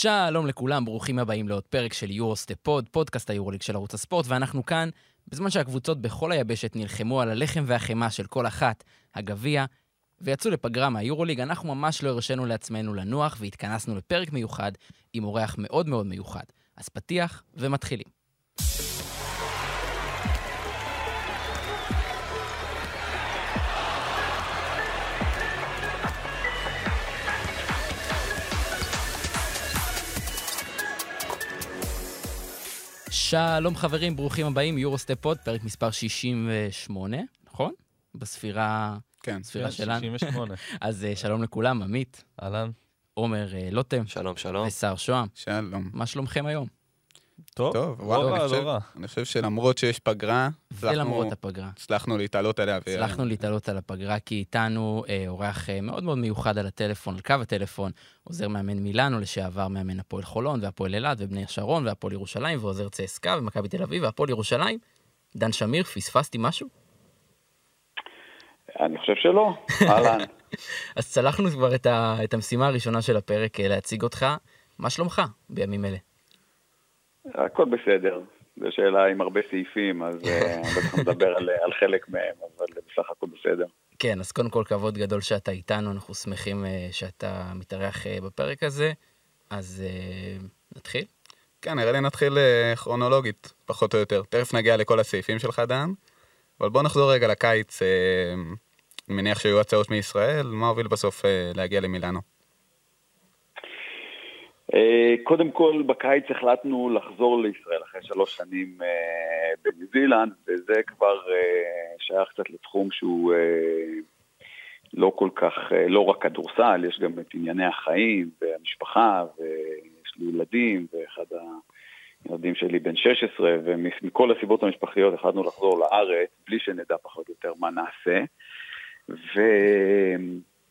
שלום לכולם, ברוכים הבאים לעוד פרק של יורוסטפ פוד, פודקאסט היורוליג של ערוץ הספורט, ואנחנו כאן, בזמן שהקבוצות בכל היבשת נלחמו על הלחם והחמאה של כל אחת, הגביע, ויצאו לפגרה מהיורוליג, אנחנו ממש לא הרשינו לעצמנו לנוח, והתכנסנו לפרק מיוחד עם אורח מאוד מאוד מיוחד. אז פתיח ומתחילים. שלום חברים, ברוכים הבאים, יורוסטפ פוד, פרק מספר 68, נכון? בספירה, כן. בספירה שלנו. 68. אז אה, שלום לכולם, עמית, אהלן. עומר אה, לוטם שלום, שלום. ושר שוהם. שלום. מה שלומכם היום? טוב, טוב, לא וואלה, רע, אני חושב- לא רע. אני חושב שלמרות שיש פגרה, ולמרות הפגרה. הצלחנו להתעלות עליה. ו- הצלחנו להתעלות על הפגרה כי איתנו אה, אורח אה, מאוד מאוד מיוחד על הטלפון, על קו הטלפון, עוזר מאמן מילאנו, לשעבר מאמן הפועל חולון והפועל אילת ובני השרון והפועל ירושלים ועוזר צסקה ומכבי תל אביב והפועל ירושלים. דן שמיר, פספסתי משהו? אני חושב שלא, אהלן. אז צלחנו כבר את, ה, את המשימה הראשונה של הפרק, אה, להציג אותך. מה שלומך בימים אלה? הכל בסדר. זו שאלה עם הרבה סעיפים, אז אה, אני בטח מדבר על, על חלק מהם, אבל בסך הכל בסדר. כן, אז קודם כל כבוד גדול שאתה איתנו, אנחנו שמחים אה, שאתה מתארח אה, בפרק הזה. אז אה, נתחיל? כן, נראה לי נתחיל אה, כרונולוגית, פחות או יותר. תכף נגיע לכל הסעיפים שלך, דן. אבל בוא נחזור רגע לקיץ. אה, אני מניח שהיו הצעות מישראל, מה הוביל בסוף אה, להגיע למילאנו? אה, קודם כל, בקיץ החלטנו לחזור לישראל אחרי שלוש שנים אה, בניו זילנד, וזה כבר אה, שייך קצת לתחום שהוא לא כל כך, לא רק כדורסל, יש גם את ענייני החיים והמשפחה, ויש לי ילדים, ואחד הילדים שלי בן 16, ומכל הסיבות המשפחיות החלטנו לחזור לארץ, בלי שנדע פחות או יותר מה נעשה.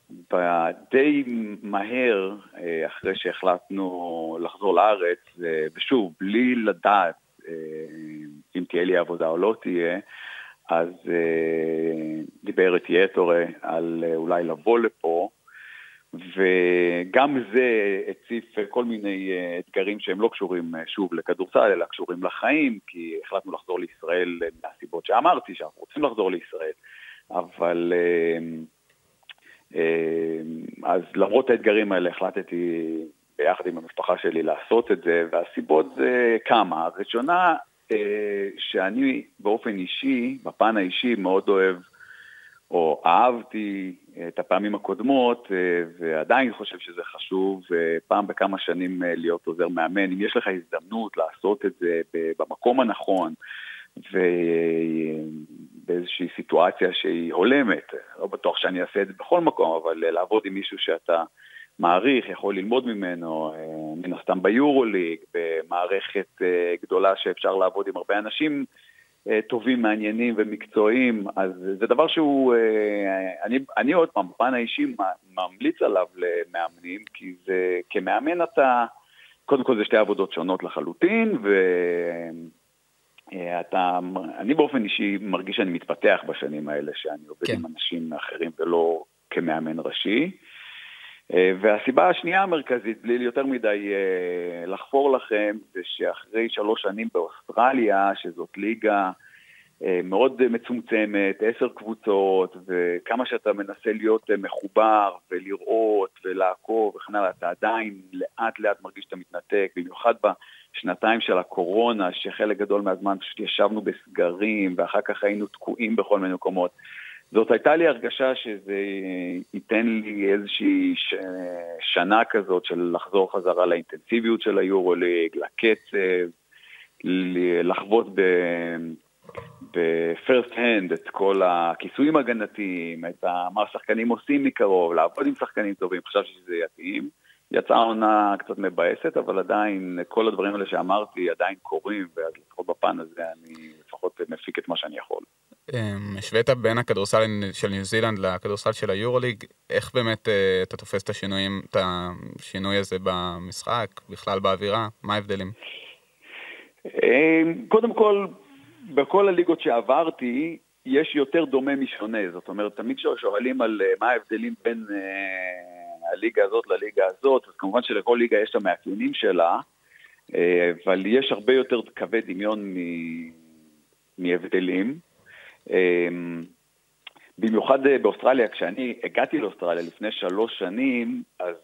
ודי מהר, אה, אחרי שהחלטנו לחזור לארץ, אה, ושוב, בלי לדעת אה, אם תהיה לי עבודה או לא תהיה, אז דיבר איתי אתורה על אולי לבוא לפה, וגם זה הציף כל מיני אתגרים שהם לא קשורים שוב לכדורסל, אלא קשורים לחיים, כי החלטנו לחזור לישראל מהסיבות שאמרתי, שאנחנו רוצים לחזור לישראל. אבל אז למרות האתגרים האלה החלטתי ביחד עם המשפחה שלי לעשות את זה, והסיבות זה כמה. הראשונה, שאני באופן אישי, בפן האישי, מאוד אוהב, או אהבתי את הפעמים הקודמות, ועדיין חושב שזה חשוב, פעם בכמה שנים להיות עוזר מאמן. אם יש לך הזדמנות לעשות את זה במקום הנכון, ובאיזושהי סיטואציה שהיא הולמת, לא בטוח שאני אעשה את זה בכל מקום, אבל לעבוד עם מישהו שאתה מעריך, יכול ללמוד ממנו, מן הסתם ביורוליג, במערכת גדולה שאפשר לעבוד עם הרבה אנשים טובים, מעניינים ומקצועיים, אז זה דבר שהוא, אני, אני עוד פעם, בפן האישי ממליץ עליו למאמנים, כי זה, כמאמן אתה, קודם כל זה שתי עבודות שונות לחלוטין, ו... אתה, אני באופן אישי מרגיש שאני מתפתח בשנים האלה, שאני עובד כן. עם אנשים אחרים ולא כמאמן ראשי. והסיבה השנייה המרכזית, בלי יותר מדי לחפור לכם, זה שאחרי שלוש שנים באוסטרליה, שזאת ליגה מאוד מצומצמת, עשר קבוצות, וכמה שאתה מנסה להיות מחובר ולראות ולעקוב וכן הלאה, אתה עדיין לאט לאט מרגיש שאתה מתנתק, במיוחד בשנתיים של הקורונה, שחלק גדול מהזמן פשוט ישבנו בסגרים, ואחר כך היינו תקועים בכל מיני מקומות. זאת הייתה לי הרגשה שזה ייתן לי איזושהי ש... שנה כזאת של לחזור חזרה לאינטנסיביות של היורוליג, לקצב, לחוות ב... בפרסט הנד את כל הכיסויים הגנתיים, את מה השחקנים עושים מקרוב, לעבוד עם שחקנים טובים, חשבתי שזה יתאים. יצאה עונה קצת מבאסת, אבל עדיין כל הדברים האלה שאמרתי עדיין קורים, ואז לפחות בפן הזה אני לפחות מפיק את מה שאני יכול. השווית בין הכדורסל של ניו זילנד לכדורסל של היורוליג, איך באמת אה, אתה תופס את השינויים, את השינוי הזה במשחק, בכלל באווירה? מה ההבדלים? קודם כל, בכל הליגות שעברתי, יש יותר דומה משונה, זאת אומרת, תמיד כששואלים על מה ההבדלים בין מהליגה הזאת לליגה הזאת, אז כמובן שלכל ליגה יש את המאפיינים שלה, אה, אבל יש הרבה יותר קווי דמיון מהבדלים. אה, במיוחד באוסטרליה, כשאני הגעתי לאוסטרליה לפני שלוש שנים, אז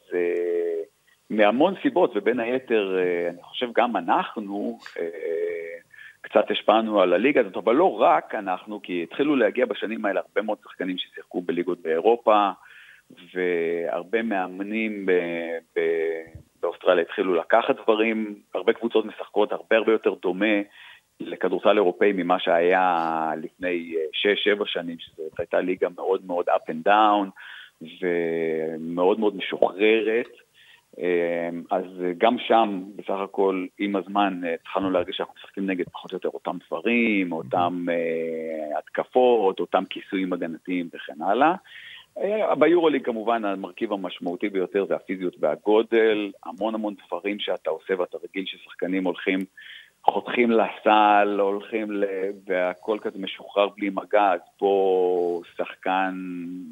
מהמון סיבות, ובין היתר, אני חושב גם אנחנו, קצת השפענו על הליגה הזאת, אבל לא רק אנחנו, כי התחילו להגיע בשנים האלה הרבה מאוד שחקנים ששיחקו בליגות באירופה, והרבה מאמנים ב- ב- באוסטרליה התחילו לקחת דברים, הרבה קבוצות משחקות הרבה הרבה יותר דומה לכדורסל אירופאי ממה שהיה לפני 6-7 שנים, שזאת הייתה ליגה מאוד מאוד up and down ומאוד מאוד משוחררת. אמ, אז גם שם, בסך הכל, עם הזמן התחלנו להרגיש שאנחנו משחקים נגד פחות או יותר אותם דברים, אותם התקפות, אותם כיסויים הגנתיים וכן הלאה. Uh, ביורוליג כמובן המרכיב המשמעותי ביותר זה הפיזיות והגודל, המון המון דברים שאתה עושה ואתה רגיל ששחקנים הולכים, חותכים לסל, הולכים ל... והכל כזה משוחרר בלי מגע, אז פה שחקן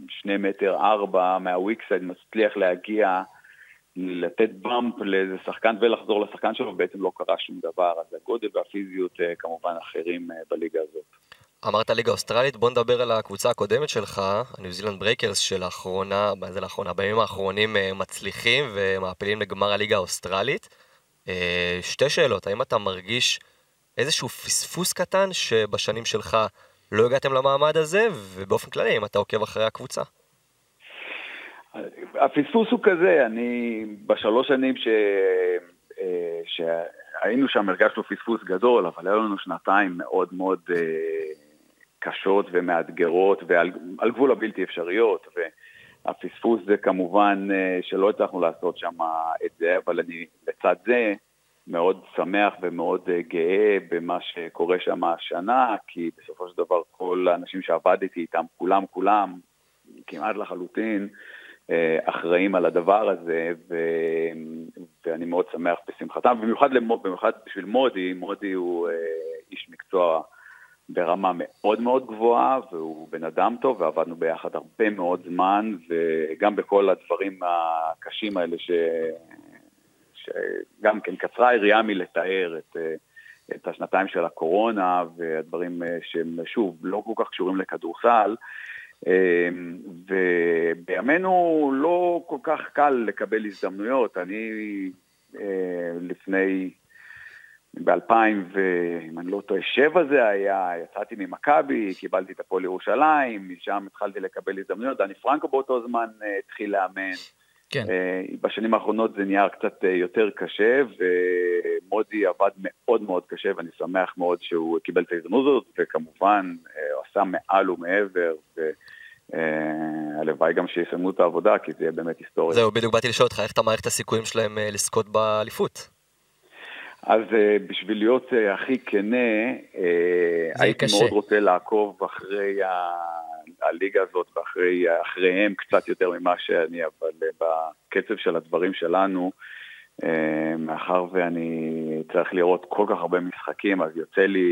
שני מטר ארבע מה weak side מצליח להגיע לתת bump לאיזה שחקן ולחזור לשחקן שלו, ובעצם לא קרה שום דבר. אז הגודל והפיזיות אה, כמובן אחרים אה, בליגה הזאת. אמרת ליגה אוסטרלית, בוא נדבר על הקבוצה הקודמת שלך, הניו זילנד ברייקרס שלאחרונה, מה זה לאחרונה? בימים האחרונים אה, מצליחים ומעפילים לגמר הליגה האוסטרלית. שתי שאלות, האם אתה מרגיש איזשהו פספוס קטן שבשנים שלך לא הגעתם למעמד הזה, ובאופן כללי, האם אתה עוקב אחרי הקבוצה? הפספוס הוא כזה, אני בשלוש שנים ש... אה, שהיינו שם הרגשנו פספוס גדול, אבל היו לנו שנתיים מאוד מאוד אה, קשות ומאתגרות ועל גבול הבלתי אפשריות, והפספוס זה כמובן אה, שלא הצלחנו לעשות שם את זה, אבל אני לצד זה מאוד שמח ומאוד גאה במה שקורה שם השנה, כי בסופו של דבר כל האנשים שעבדתי איתם, כולם כולם, כמעט לחלוטין, אה, אחראים על הדבר הזה, ו... ואני מאוד שמח בשמחתם, במיוחד, למ... במיוחד בשביל מודי, מודי הוא אה, איש מקצוע ברמה מאוד מאוד גבוהה, והוא בן אדם טוב, ועבדנו ביחד הרבה מאוד זמן, וגם בכל הדברים הקשים האלה, ש... שגם כן קצרה היריעה מלתאר את... אה, את השנתיים של הקורונה והדברים שהם שוב לא כל כך קשורים לכדורסל, אמ, ובימינו לא כל כך קל לקבל הזדמנויות. אני אה, לפני, ב-2000, אם אני לא טועה, שבע זה היה, יצאתי ממכבי, קיבלתי את הפועל ירושלים, משם התחלתי לקבל הזדמנויות. דני פרנקו באותו זמן אה, התחיל לאמן. כן. אה, בשנים האחרונות זה נהיה קצת יותר קשה, ומודי עבד מאוד מאוד קשה, ואני שמח מאוד שהוא קיבל את ההזדמנות הזאת, וכמובן, הוא עשה מעל ומעבר, והלוואי גם שיסיימו את העבודה, כי זה יהיה באמת היסטוריה. זהו, בדיוק באתי לשאול אותך, איך אתה מעריך את הסיכויים שלהם אה, לזכות באליפות? אז אה, בשביל להיות הכי כנה, הייתי קשה. מאוד רוצה לעקוב אחרי ה... הליגה הזאת ואחריהם קצת יותר ממה שאני, אבל בקצב של הדברים שלנו, אה, מאחר ואני צריך לראות כל כך הרבה משחקים, אז יוצא לי,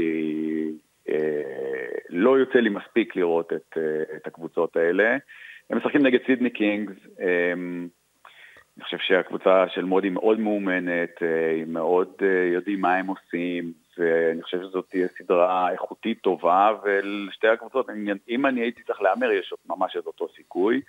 אה, לא יוצא לי מספיק לראות את, אה, את הקבוצות האלה. הם משחקים נגד סידני קינגס, אני חושב שהקבוצה של מודי מאוד מאומנת, הם מאוד יודעים מה הם עושים, ואני חושב שזאת תהיה סדרה איכותית טובה, ולשתי הקבוצות, אם אני הייתי צריך להמר, יש ממש את אותו סיכוי.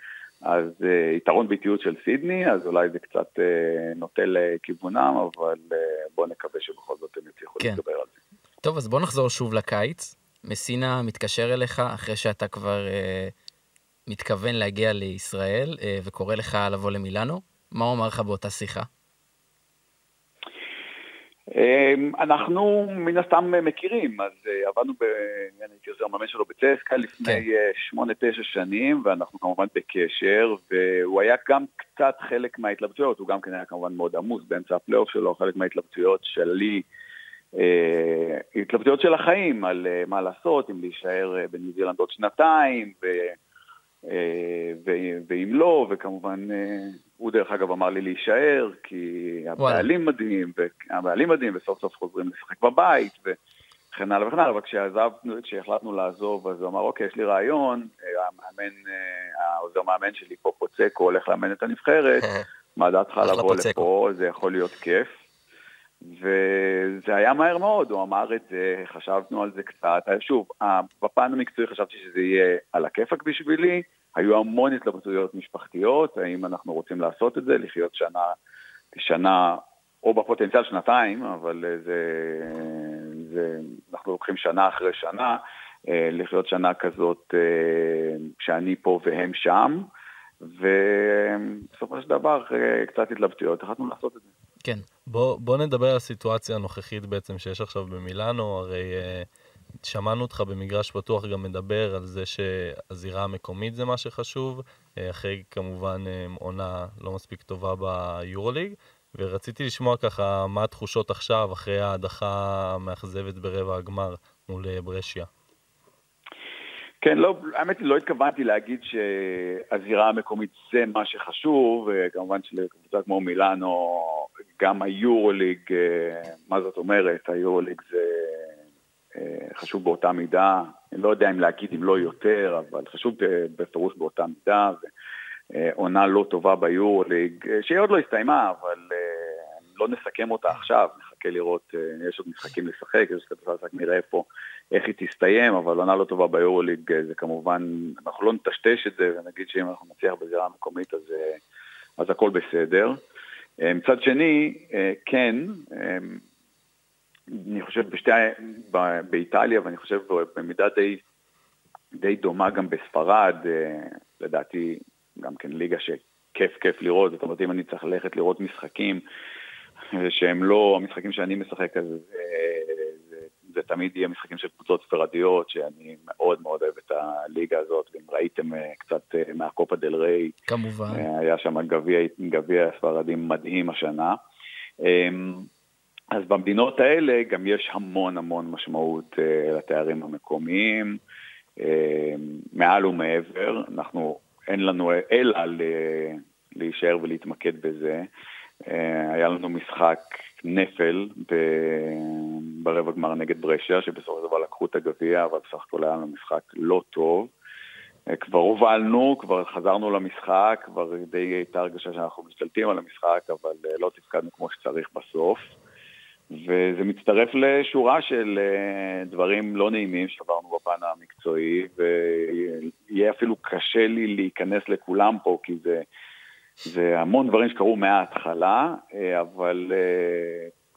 אז uh, יתרון באיטיות של סידני, אז אולי זה קצת uh, נוטה לכיוונם, אבל uh, בואו נקווה שבכל זאת הם יצליחו כן. להתגבר על זה. טוב, אז בואו נחזור שוב לקיץ. מסינה מתקשר אליך אחרי שאתה כבר uh, מתכוון להגיע לישראל uh, וקורא לך לבוא למילאנו. מה הוא אמר לך באותה שיחה? אמ, אנחנו מן הסתם מכירים, אז אה, עבדנו, ב... אני הייתי עוזר מאמן שלו בצסקה לפני כן. אה, שמונה, תשע שנים, ואנחנו כמובן בקשר, והוא היה גם קצת חלק מההתלבטויות, הוא גם כן היה כמובן מאוד עמוס באמצע הפלייאוף שלו, חלק מההתלבטויות שלי, אה, התלבטויות של החיים, על מה לעשות, אם להישאר בניו זילנד עוד שנתיים, ו... ואם לא, וכמובן הוא דרך אגב אמר לי להישאר, כי הבעלים מדהים, והבעלים מדהים, וסוף סוף חוזרים לשחק בבית, וכן הלאה וכן הלאה, אבל כשעזבנו, כשהחלטנו לעזוב, אז הוא אמר, אוקיי, יש לי רעיון, המאמן, העוזר מאמן שלי פה פוצקו הולך לאמן את הנבחרת, מה דעתך לבוא לפה, זה יכול להיות כיף. וזה היה מהר מאוד, הוא אמר את זה, חשבנו על זה קצת. שוב, בפן המקצועי חשבתי שזה יהיה על הכיפאק בשבילי, היו המון התלבטויות משפחתיות, האם אנחנו רוצים לעשות את זה, לחיות שנה, שנה, או בפוטנציאל שנתיים, אבל זה, זה, אנחנו לוקחים שנה אחרי שנה, אה, לחיות שנה כזאת אה, שאני פה והם שם, ובסופו של דבר, קצת התלבטויות, החלטנו לעשות את זה. כן. בוא, בוא נדבר על הסיטואציה הנוכחית בעצם שיש עכשיו במילאנו, הרי uh, שמענו אותך במגרש פתוח גם מדבר על זה שהזירה המקומית זה מה שחשוב, uh, אחרי כמובן uh, עונה לא מספיק טובה ביורוליג, ורציתי לשמוע ככה מה התחושות עכשיו אחרי ההדחה המאכזבת ברבע הגמר מול ברשיה. כן, לא, האמת היא, לא התכוונתי להגיד שהזירה המקומית זה מה שחשוב, כמובן שלקבוצה כמו מילאנו, גם היורוליג, אה, מה זאת אומרת, היורוליג זה אה, חשוב באותה מידה, אני לא יודע אם להגיד אם לא יותר, אבל חשוב בפירוש באותה מידה, עונה לא טובה ביורוליג, שהיא עוד לא הסתיימה, אבל אה, לא נסכם אותה עכשיו, נחכה לראות, יש עוד משחקים לשחק, יש כדורסל לשחק, נראה פה איך היא תסתיים, אבל עונה לא טובה ביורוליג זה כמובן, אנחנו לא נטשטש את זה ונגיד שאם אנחנו נצליח בזירה המקומית אז, אז הכל בסדר. מצד שני, כן, אני חושב בשתי, באיטליה ואני חושב במידה די, די דומה גם בספרד, לדעתי גם כן ליגה שכיף כיף לראות, זאת אומרת אם אני צריך ללכת לראות משחקים שהם לא המשחקים שאני משחק, אז זה תמיד יהיה משחקים של קבוצות ספרדיות, שאני מאוד מאוד אוהב את הליגה הזאת, ואם ראיתם אה, קצת אה, מהקופה דל ריי, כמובן. אה, היה שם גביע, גביע הספרדים מדהים השנה. אמ, אז במדינות האלה גם יש המון המון משמעות לתארים המקומיים, מעל ומעבר, אנחנו, אין לנו אלא להישאר ולהתמקד בזה. היה לנו משחק נפל ברבע גמר נגד ברשיה, שבסופו של דבר לקחו את הגביע, אבל בסך הכל היה לנו משחק לא טוב. אה, כבר הובלנו, כבר חזרנו למשחק, כבר די הייתה הרגשה שאנחנו משתלטים על המשחק, אבל אה, לא תפקדנו כמו שצריך בסוף. וזה מצטרף לשורה של אה, דברים לא נעימים שעברנו בפן המקצועי, ויהיה אפילו קשה לי להיכנס לכולם פה, כי זה, זה המון דברים שקרו מההתחלה, אבל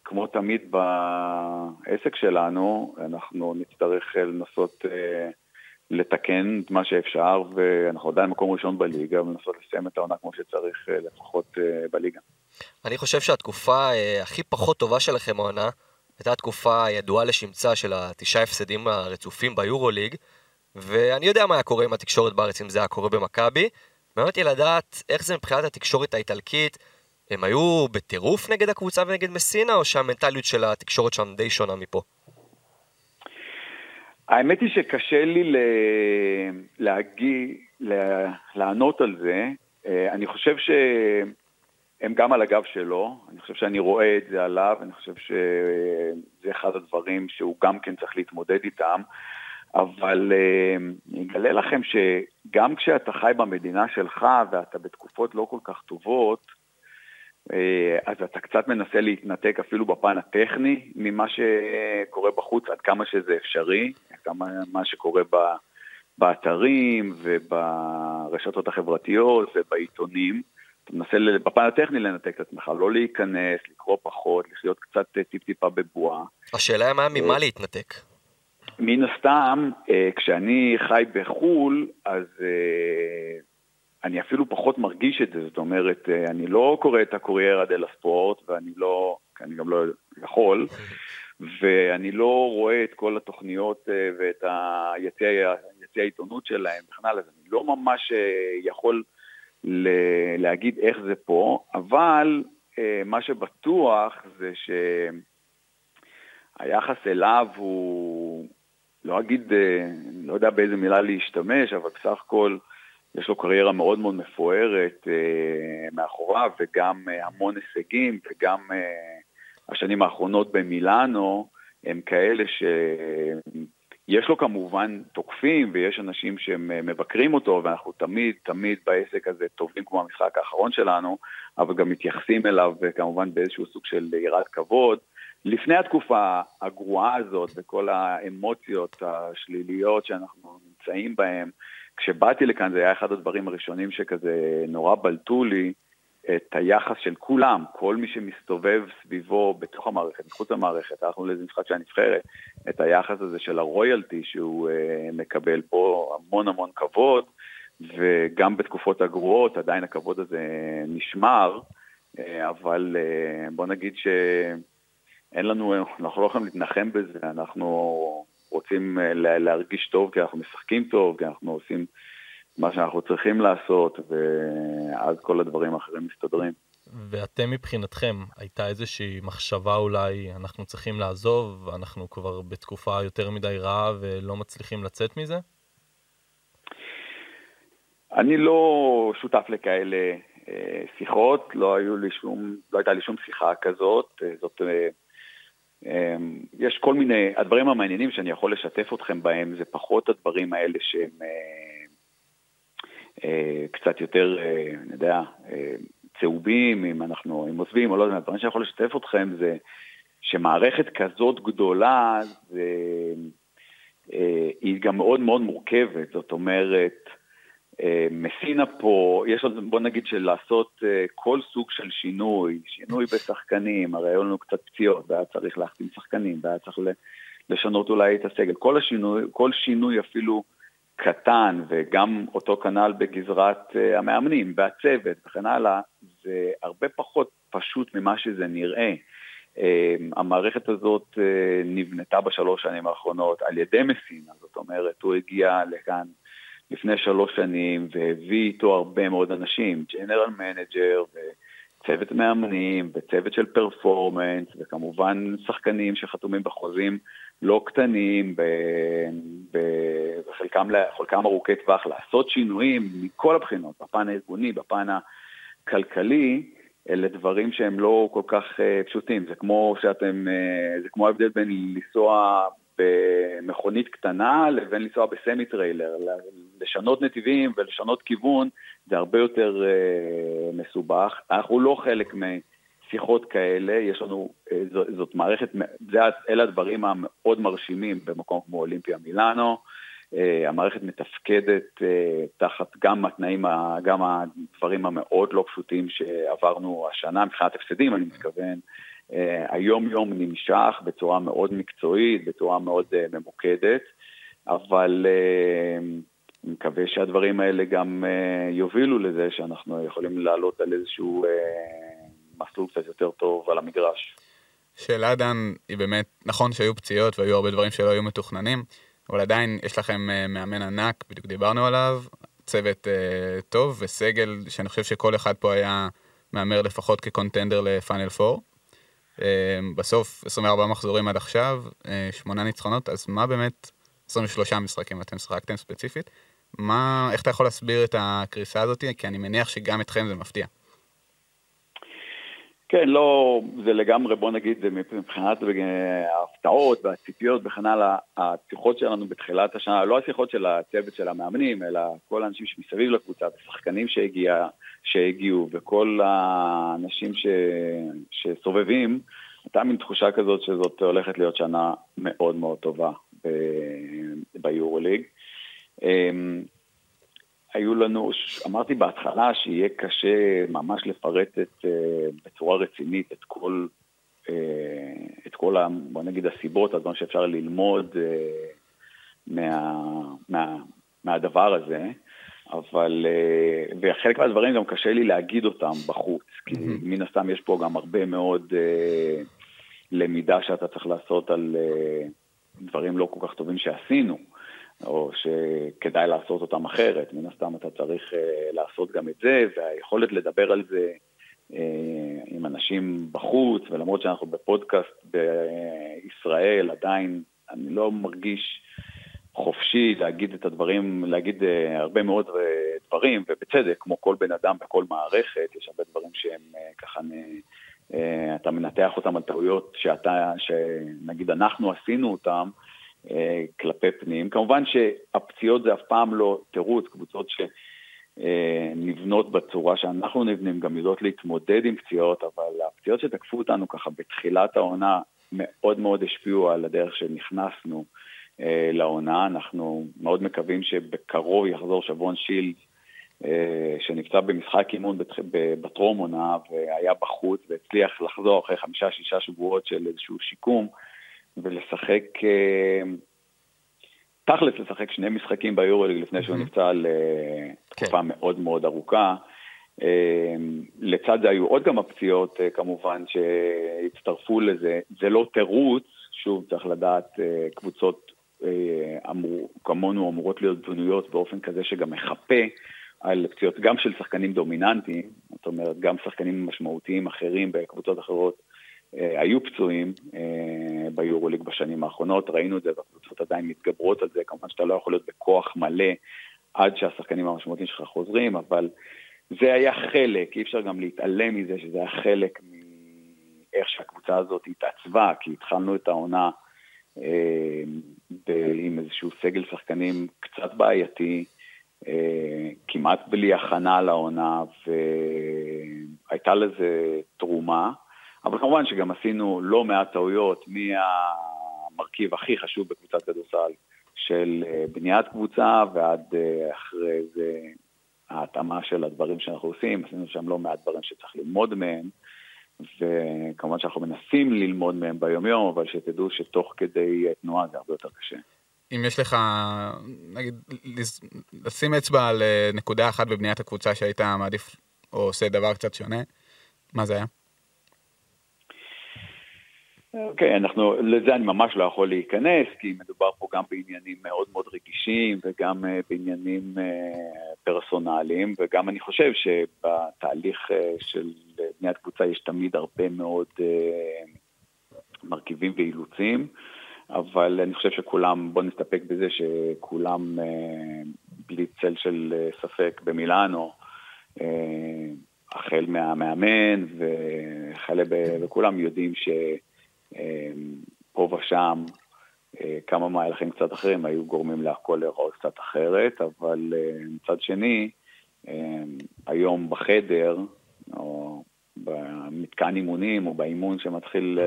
כמו תמיד בעסק שלנו, אנחנו נצטרך לנסות אה, לתקן את מה שאפשר, ואנחנו עדיין מקום ראשון בליגה, ולנסות לסיים את העונה כמו שצריך, אה, לפחות אה, בליגה. אני חושב שהתקופה הכי פחות טובה שלכם העונה, הייתה התקופה הידועה לשמצה של התשעה הפסדים הרצופים ביורוליג, ואני יודע מה היה קורה עם התקשורת בארץ אם זה היה קורה במכבי. מעניין אותי לדעת איך זה מבחינת התקשורת האיטלקית, הם היו בטירוף נגד הקבוצה ונגד מסינה, או שהמנטליות של התקשורת שם די שונה מפה? האמת היא שקשה לי ל... להגיד, לענות על זה. אה, אני חושב שהם גם על הגב שלו, אני חושב שאני רואה את זה עליו, אני חושב שזה אחד הדברים שהוא גם כן צריך להתמודד איתם. אבל אה, אני אגלה לכם שגם כשאתה חי במדינה שלך ואתה בתקופות לא כל כך טובות, אה, אז אתה קצת מנסה להתנתק אפילו בפן הטכני ממה שקורה בחוץ, עד כמה שזה אפשרי, כמה מה שקורה ב, באתרים וברשתות החברתיות ובעיתונים. אתה מנסה בפן הטכני לנתק את עצמך, לא להיכנס, לקרוא פחות, לחיות קצת טיפ-טיפה בבועה. השאלה היא מה ממה להתנתק. מן הסתם, אה, כשאני חי בחו"ל, אז אה, אני אפילו פחות מרגיש את זה, זאת אומרת, אה, אני לא קורא את הקוריירה דה לספורט, ואני לא, אני גם לא יכול, ואני לא רואה את כל התוכניות ואת היציע העיתונות שלהם וכן הלאה, אז אני לא ממש יכול להגיד איך זה פה, אבל מה שבטוח זה שהיחס אליו הוא, לא אגיד, לא יודע באיזה מילה להשתמש, אבל בסך הכל, יש לו קריירה מאוד מאוד מפוארת אה, מאחוריו, וגם אה, המון הישגים, וגם אה, השנים האחרונות במילאנו, הם כאלה ש... יש לו כמובן תוקפים ויש אנשים שמבקרים אותו ואנחנו תמיד תמיד בעסק הזה טובים כמו המשחק האחרון שלנו, אבל גם מתייחסים אליו כמובן באיזשהו סוג של יראת כבוד. לפני התקופה הגרועה הזאת וכל האמוציות השליליות שאנחנו נמצאים בהן, כשבאתי לכאן זה היה אחד הדברים הראשונים שכזה נורא בלטו לי, את היחס של כולם, כל מי שמסתובב סביבו בתוך המערכת, מחוץ למערכת, הלכנו לאיזה משחק של הנבחרת, את היחס הזה של הרויאלטי שהוא uh, מקבל פה המון המון כבוד, וגם בתקופות הגרועות עדיין הכבוד הזה נשמר, uh, אבל uh, בוא נגיד שאין לנו, אנחנו לא יכולים להתנחם בזה, אנחנו רוצים uh, להרגיש טוב כי אנחנו משחקים טוב, כי אנחנו עושים... מה שאנחנו צריכים לעשות, ואז כל הדברים האחרים מסתדרים. ואתם מבחינתכם, הייתה איזושהי מחשבה אולי, אנחנו צריכים לעזוב, אנחנו כבר בתקופה יותר מדי רעה ולא מצליחים לצאת מזה? אני לא שותף לכאלה אה, שיחות, לא, היו לי שום, לא הייתה לי שום שיחה כזאת. אה, זאת, אה, אה, יש כל מיני, הדברים המעניינים שאני יכול לשתף אתכם בהם, זה פחות הדברים האלה שהם... אה, אה, קצת יותר, אה, אני יודע, צהובים, אם אנחנו, אם עוזבים או לא, יודע, הדברים שאני יכול לשתף אתכם זה שמערכת כזאת גדולה, זה, היא גם מאוד מאוד מורכבת, זאת אומרת, מסינה פה, יש לנו, בוא נגיד שלעשות כל סוג של שינוי, שינוי בשחקנים, הרי היו לנו קצת פציעות, והיה צריך להחתים שחקנים, והיה צריך לשנות אולי את הסגל, כל השינוי, כל שינוי אפילו קטן, וגם אותו כנ"ל בגזרת אה, המאמנים והצוות וכן הלאה, זה הרבה פחות פשוט ממה שזה נראה. המערכת הזאת נבנתה בשלוש שנים האחרונות על ידי מסינה, זאת אומרת, הוא הגיע לכאן לפני שלוש שנים והביא איתו הרבה מאוד אנשים, general manager וצוות מאמנים וצוות של performance וכמובן שחקנים שחתומים בחוזים לא קטנים, בחלקם ארוכי טווח, לעשות שינויים מכל הבחינות, בפן הארגוני, בפן הכלכלי, אלה דברים שהם לא כל כך אה, פשוטים. זה כמו שאתם, אה, זה כמו ההבדל בין לנסוע במכונית קטנה לבין לנסוע בסמי טריילר. לשנות נתיבים ולשנות כיוון זה הרבה יותר אה, מסובך. אנחנו לא חלק מ... שיחות כאלה, יש לנו, אה, זאת מערכת, זה, אלה הדברים המאוד מרשימים במקום כמו אולימפיה מילאנו. אה, המערכת מתפקדת אה, תחת גם התנאים, גם הדברים המאוד לא פשוטים שעברנו השנה, מבחינת הפסדים אני מתכוון. היום-יום נמשך בצורה מאוד מקצועית, בצורה מאוד ממוקדת, אבל אני מקווה שהדברים האלה גם יובילו לזה שאנחנו יכולים לעלות על איזשהו מסלול קצת יותר טוב על המגרש. שאלה דן היא באמת, נכון שהיו פציעות והיו הרבה דברים שלא היו מתוכננים, אבל עדיין יש לכם אה, מאמן ענק, בדיוק דיברנו עליו, צוות uh, טוב וסגל שאני חושב שכל אחד פה היה מהמר לפחות כקונטנדר לפאנל 4. Uh, בסוף 24 מחזורים עד עכשיו, uh, שמונה ניצחונות, אז מה באמת, 23 משחקים אתם שחקתם ספציפית, מה, איך אתה יכול להסביר את הקריסה הזאת? כי אני מניח שגם אתכם זה מפתיע. כן, לא, זה לגמרי, בוא נגיד, זה מבחינת ההפתעות והציפיות וכן הלאה, השיחות שלנו בתחילת השנה, לא השיחות של הצוות של המאמנים, אלא כל האנשים שמסביב לקבוצה, השחקנים שהגיע, שהגיעו וכל האנשים ש, שסובבים, הייתה מין תחושה כזאת שזאת הולכת להיות שנה מאוד מאוד טובה ביורוליג. אמ, היו לנו, אמרתי בהתחלה שיהיה קשה ממש לפרט את, אה, בצורה רצינית את כל, אה, את כל, בוא נגיד, הסיבות, הדברים שאפשר ללמוד אה, מה, מה, מהדבר הזה, אבל, וחלק מהדברים גם קשה לי להגיד אותם בחוץ, כי מן הסתם יש פה גם הרבה מאוד למידה שאתה צריך לעשות על דברים לא כל כך טובים שעשינו. או שכדאי לעשות אותם אחרת. מן הסתם אתה צריך uh, לעשות גם את זה, והיכולת לדבר על זה uh, עם אנשים בחוץ, ולמרות שאנחנו בפודקאסט בישראל, עדיין אני לא מרגיש חופשי להגיד את הדברים, להגיד uh, הרבה מאוד דברים, ובצדק, כמו כל בן אדם בכל מערכת, יש הרבה דברים שהם ככה... אה, אתה מנתח אותם על טעויות שאתה, שנגיד אנחנו עשינו אותם אה, כלפי פנים. כמובן שהפציעות זה אף פעם לא תירוץ, קבוצות שנבנות בצורה שאנחנו נבנים גם יודעות להתמודד עם פציעות, אבל הפציעות שתקפו אותנו ככה בתחילת העונה מאוד מאוד השפיעו על הדרך שנכנסנו לעונה. אנחנו מאוד מקווים שבקרוב יחזור שבון שילד אה, שנפצע במשחק אימון בטרום עונה והיה בחוץ והצליח לחזור אחרי חמישה-שישה שבועות של איזשהו שיקום ולשחק, אה, תכלס לשחק שני משחקים ביורוליג לפני שהוא נפצע לתקופה כן. מאוד מאוד ארוכה. אה, לצד זה היו עוד כמה פציעות כמובן שהצטרפו לזה, זה לא תירוץ, שוב צריך לדעת, קבוצות אמור, כמונו אמורות להיות בנויות באופן כזה שגם מחפה על פציעות גם של שחקנים דומיננטיים, זאת אומרת, גם שחקנים משמעותיים אחרים בקבוצות אחרות אה, היו פצועים אה, ביורוליג בשנים האחרונות, ראינו את זה והקבוצות עדיין מתגברות על זה, כמובן שאתה לא יכול להיות בכוח מלא עד שהשחקנים המשמעותיים שלך חוזרים, אבל זה היה חלק, אי אפשר גם להתעלם מזה שזה היה חלק מאיך שהקבוצה הזאת התעצבה, כי התחלנו את העונה אה, עם איזשהו סגל שחקנים קצת בעייתי, אה, כמעט בלי הכנה לעונה, והייתה לזה תרומה. אבל כמובן שגם עשינו לא מעט טעויות מהמרכיב הכי חשוב בקבוצת כדורסל של אה, בניית קבוצה ועד אה, אחרי זה ההתאמה של הדברים שאנחנו עושים, עשינו שם לא מעט דברים שצריך ללמוד מהם, וכמובן שאנחנו מנסים ללמוד מהם ביומיום, אבל שתדעו שתוך כדי תנועה זה הרבה יותר קשה. אם יש לך, נגיד, לשים אצבע על אה, נקודה אחת בבניית הקבוצה שהיית מעדיף או עושה דבר קצת שונה, מה זה היה? אוקיי, okay, אנחנו, לזה אני ממש לא יכול להיכנס, כי מדובר פה גם בעניינים מאוד מאוד רגישים וגם uh, בעניינים uh, פרסונליים, וגם אני חושב שבתהליך uh, של בניית קבוצה יש תמיד הרבה מאוד מרכיבים ואילוצים. אבל אני חושב שכולם, בוא נסתפק בזה שכולם אה, בלי צל של אה, ספק במילאנו, אה, החל מהמאמן וכלה וכולם יודעים שפה ושם כמה מהלכים קצת אחרים היו גורמים להכל להיראות קצת אחרת, אבל מצד שני, היום בחדר, או במתקן אימונים, או באימון שמתחיל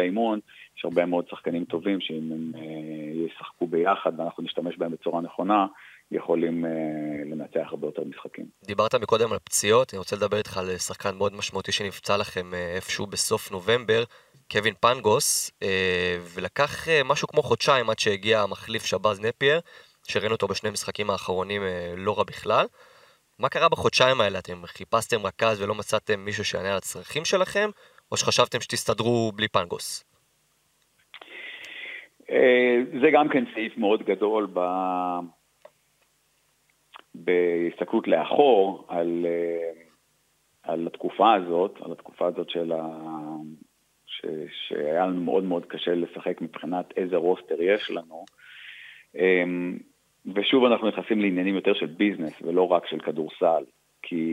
האימון, יש הרבה מאוד שחקנים טובים שאם הם אה, ישחקו ביחד ואנחנו נשתמש בהם בצורה נכונה, יכולים אה, לנצח הרבה יותר משחקים. דיברת מקודם על פציעות, אני רוצה לדבר איתך על שחקן מאוד משמעותי שנפצע לכם אה, איפשהו בסוף נובמבר, קווין פנגוס, ולקח משהו כמו חודשיים עד שהגיע המחליף שבאז נפייר, שראינו אותו בשני משחקים האחרונים לא רע בכלל. מה קרה בחודשיים האלה? אתם חיפשתם רכז ולא מצאתם מישהו שיענה על הצרכים שלכם, או שחשבתם שתסתדרו בלי פנגוס? אה, זה גם כן סעיף מאוד גדול ב... בהסתכלות לאחור על, אה, על התקופה הזאת, על התקופה הזאת של ה... ש... שהיה לנו מאוד מאוד קשה לשחק מבחינת איזה רוסטר יש לנו. אה, ושוב אנחנו נכנסים לעניינים יותר של business ולא רק של כדורסל, כי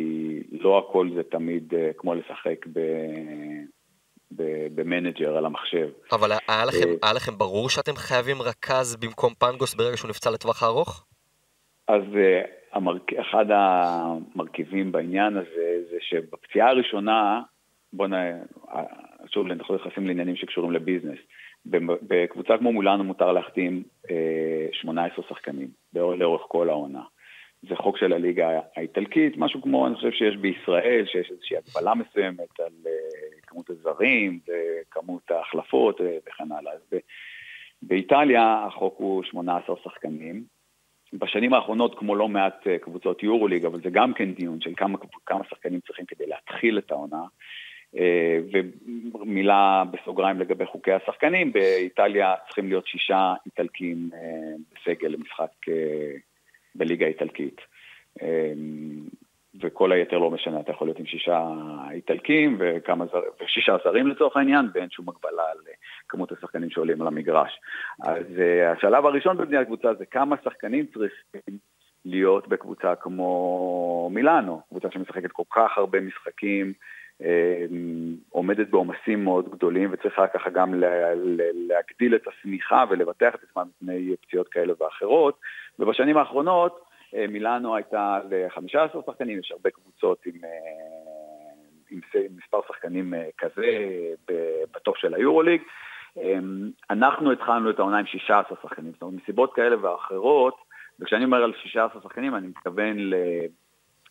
לא הכל זה תמיד כמו לשחק ב... ב manager על המחשב. אבל היה לכם, אה, היה לכם ברור שאתם חייבים רכז במקום פנגוס ברגע שהוא נפצע לטווח הארוך? אז אה, המרכ... אחד המרכיבים בעניין הזה זה שבפציעה הראשונה, בוא נ... שוב, אנחנו נכנסים לעניינים שקשורים ל business. בקבוצה כמו מולנו מותר להחתים 18 אה, שחקנים לאורך כל העונה. זה חוק של הליגה האיטלקית, משהו כמו, אני חושב שיש בישראל, שיש איזושהי הגבלה מסוימת על uh, כמות הזרים וכמות ההחלפות אה, וכן הלאה. אז באיטליה החוק הוא 18 שחקנים. בשנים האחרונות, כמו לא מעט קבוצות יורוליג, אבל זה גם כן דיון של כמה, כמה שחקנים צריכים כדי להתחיל את העונה. Uh, ומילה בסוגריים לגבי חוקי השחקנים, באיטליה צריכים להיות שישה איטלקים uh, בסגל למשחק uh, בליגה האיטלקית. וכל היתר לא משנה, אתה יכול להיות עם שישה איטלקים וכמה זר, ושישה זרים לצורך העניין, ואין שום הגבלה על אה, כמות השחקנים שעולים על המגרש. אז השלב הראשון בבניית קבוצה זה כמה שחקנים צריכים להיות בקבוצה כמו מילאנו, קבוצה שמשחקת כל כך הרבה משחקים, עומדת בעומסים מאוד גדולים וצריכה ככה גם להגדיל את השמיכה ולבטח את עצמה מפני פציעות כאלה ואחרות. ובשנים האחרונות מילאנו הייתה ל-15 שחקנים, יש הרבה קבוצות עם, עם מספר שחקנים כזה בטופ של היורוליג. אנחנו התחלנו את העונה עם 16 שחקנים, זאת אומרת מסיבות כאלה ואחרות, וכשאני אומר על 16 שחקנים אני מתכוון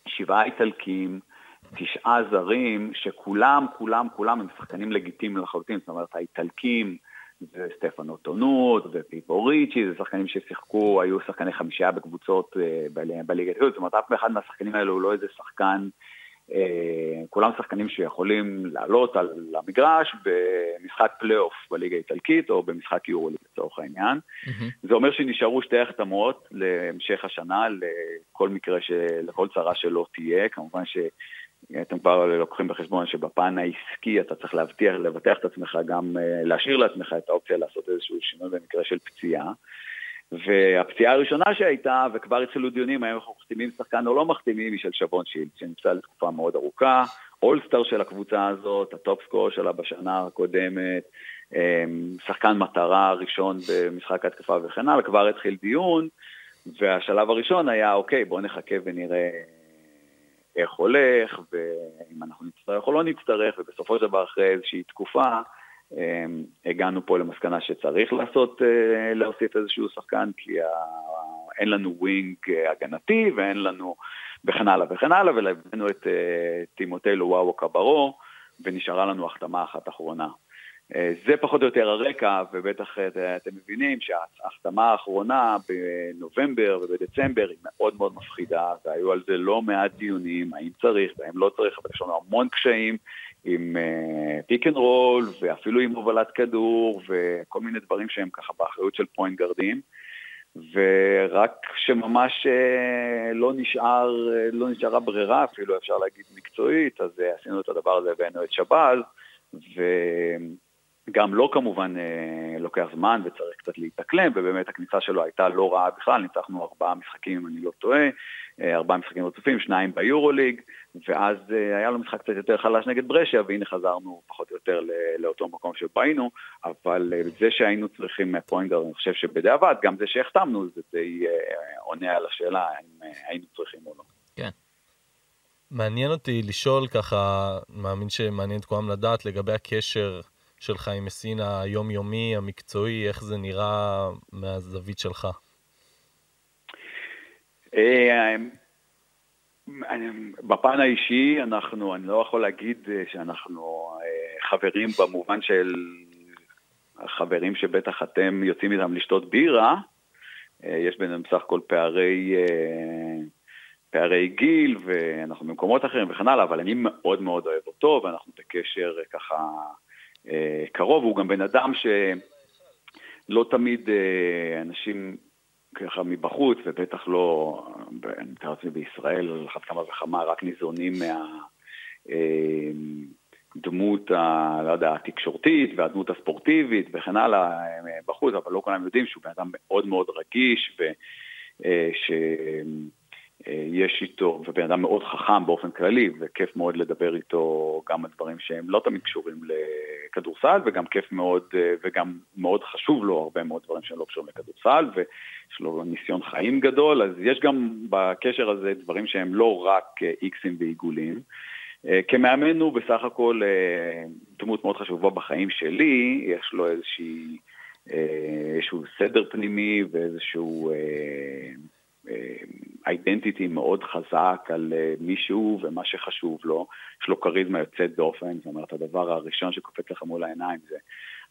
לשבעה איטלקים, תשעה זרים, שכולם, כולם, כולם הם שחקנים לגיטימיים לחלוטין, זאת אומרת, האיטלקים זה סטפנו טונות ופיפו ריצ'י, זה שחקנים ששיחקו, היו שחקני חמישייה בקבוצות אה, בליגה זאת אומרת, אף אחד מהשחקנים האלו הוא לא איזה שחקן אה, כולם שחקנים שיכולים לעלות על המגרש במשחק פלייאוף בליגה האיטלקית או במשחק יורוליג לצורך העניין. Mm-hmm. זה אומר שנשארו שתי החתמות להמשך השנה לכל מקרה, לכל צרה שלא תהיה. כמובן שאתם כבר לוקחים בחשבון שבפן העסקי אתה צריך להבטיח, לבטח את עצמך, גם אה, להשאיר לעצמך את האופציה לעשות איזשהו שינוי במקרה של פציעה. והפציעה הראשונה שהייתה, וכבר התחילו דיונים האם אנחנו מחתימים שחקן או לא מחתימים, היא של שבון שילדס, שנפצע לתקופה מאוד ארוכה, אולסטאר של הקבוצה הזאת, ה top scorer שלה בשנה הקודמת, אמ, שחקן מטרה ראשון במשחק התקפה וכן הלאה, כבר התחיל דיון, והשלב הראשון היה, אוקיי, בואו נחכה ונראה איך הולך, ואם אנחנו נצטרך או לא נצטרך, ובסופו של דבר אחרי איזושהי תקופה, אמ, הגענו פה למסקנה שצריך לעשות, אה, להוסיף איזשהו שחקן, כי אין לנו wing אה, הגנתי ואין לנו וכן הלאה וכן הלאה, והבאנו את אה, טימותי לוואו קברו, ונשארה לנו החתמה אחת אחרונה. זה פחות או יותר הרקע, ובטח אתם מבינים שההחתמה האחרונה בנובמבר ובדצמבר היא מאוד מאוד מפחידה, והיו על זה לא מעט דיונים, האם צריך והאם לא צריך, אבל יש לנו המון קשיים עם pick and roll, ואפילו עם הובלת כדור, וכל מיני דברים שהם ככה באחריות של point guard ים. ורק כשממש אה, לא נשאר, לא נשארה ברירה, אפילו אפשר להגיד מקצועית, אז עשינו את הדבר הזה הבאנו את שבאז, וגם לא כמובן uh, לוקח זמן וצריך קצת להתאקלם, ובאמת הכניסה שלו הייתה לא רעה בכלל, ניצחנו ארבעה משחקים אם אני לא טועה, אה, ארבעה משחקים רצופים, שניים ביורוליג, ואז אה, היה לו משחק קצת יותר חלש נגד ברשיה, והנה חזרנו פחות או יותר לאותו מקום שבו היינו, אבל אה, זה שהיינו צריכים פוינגר, אני חושב שבדיעבד, גם זה שהחתמנו, זה די עונה על השאלה אם היינו צריכים או לא. כן. מעניין אותי לשאול ככה, מאמין שמעניין את כולם לדעת לגבי הקשר שלך עם מסינה היומיומי, המקצועי, איך זה נראה מהזווית שלך. אה, בפן האישי, אנחנו, אני לא יכול להגיד אה, שאנחנו אה, חברים במובן של חברים שבטח אתם יוצאים איתם לשתות בירה, יש ביניהם בסך הכל פערי, פערי גיל, ואנחנו במקומות אחרים וכן הלאה, אבל אני מאוד מאוד אוהב אותו, ואנחנו בקשר ככה קרוב, הוא גם בן אדם שלא תמיד אנשים ככה מבחוץ, ובטח לא, אני מתאר לעצמי בישראל, על אחת כמה וכמה, רק ניזונים מהדמות, ה, לא יודע, התקשורתית והדמות הספורטיבית וכן הלאה בחוץ, אבל לא כולם יודעים שהוא בן אדם מאוד מאוד רגיש, וש... אה, יש איתו, ובן אדם מאוד חכם באופן כללי, וכיף מאוד לדבר איתו גם על דברים שהם לא תמיד קשורים לכדורסל, וגם כיף מאוד, אה, וגם מאוד חשוב לו הרבה מאוד דברים שהם לא קשורים לכדורסל, ויש לו ניסיון חיים גדול, אז יש גם בקשר הזה דברים שהם לא רק אה, איקסים ועיגולים. כמאמן הוא בסך הכל דמות מאוד חשובה בחיים שלי, יש לו איזושהי, איזשהו סדר פנימי ואיזשהו... אידנטיטי מאוד חזק על אה, מישהו ומה שחשוב לו, יש לו כריזמה יוצאת דופן, זאת אומרת הדבר הראשון שקופץ לך מול העיניים זה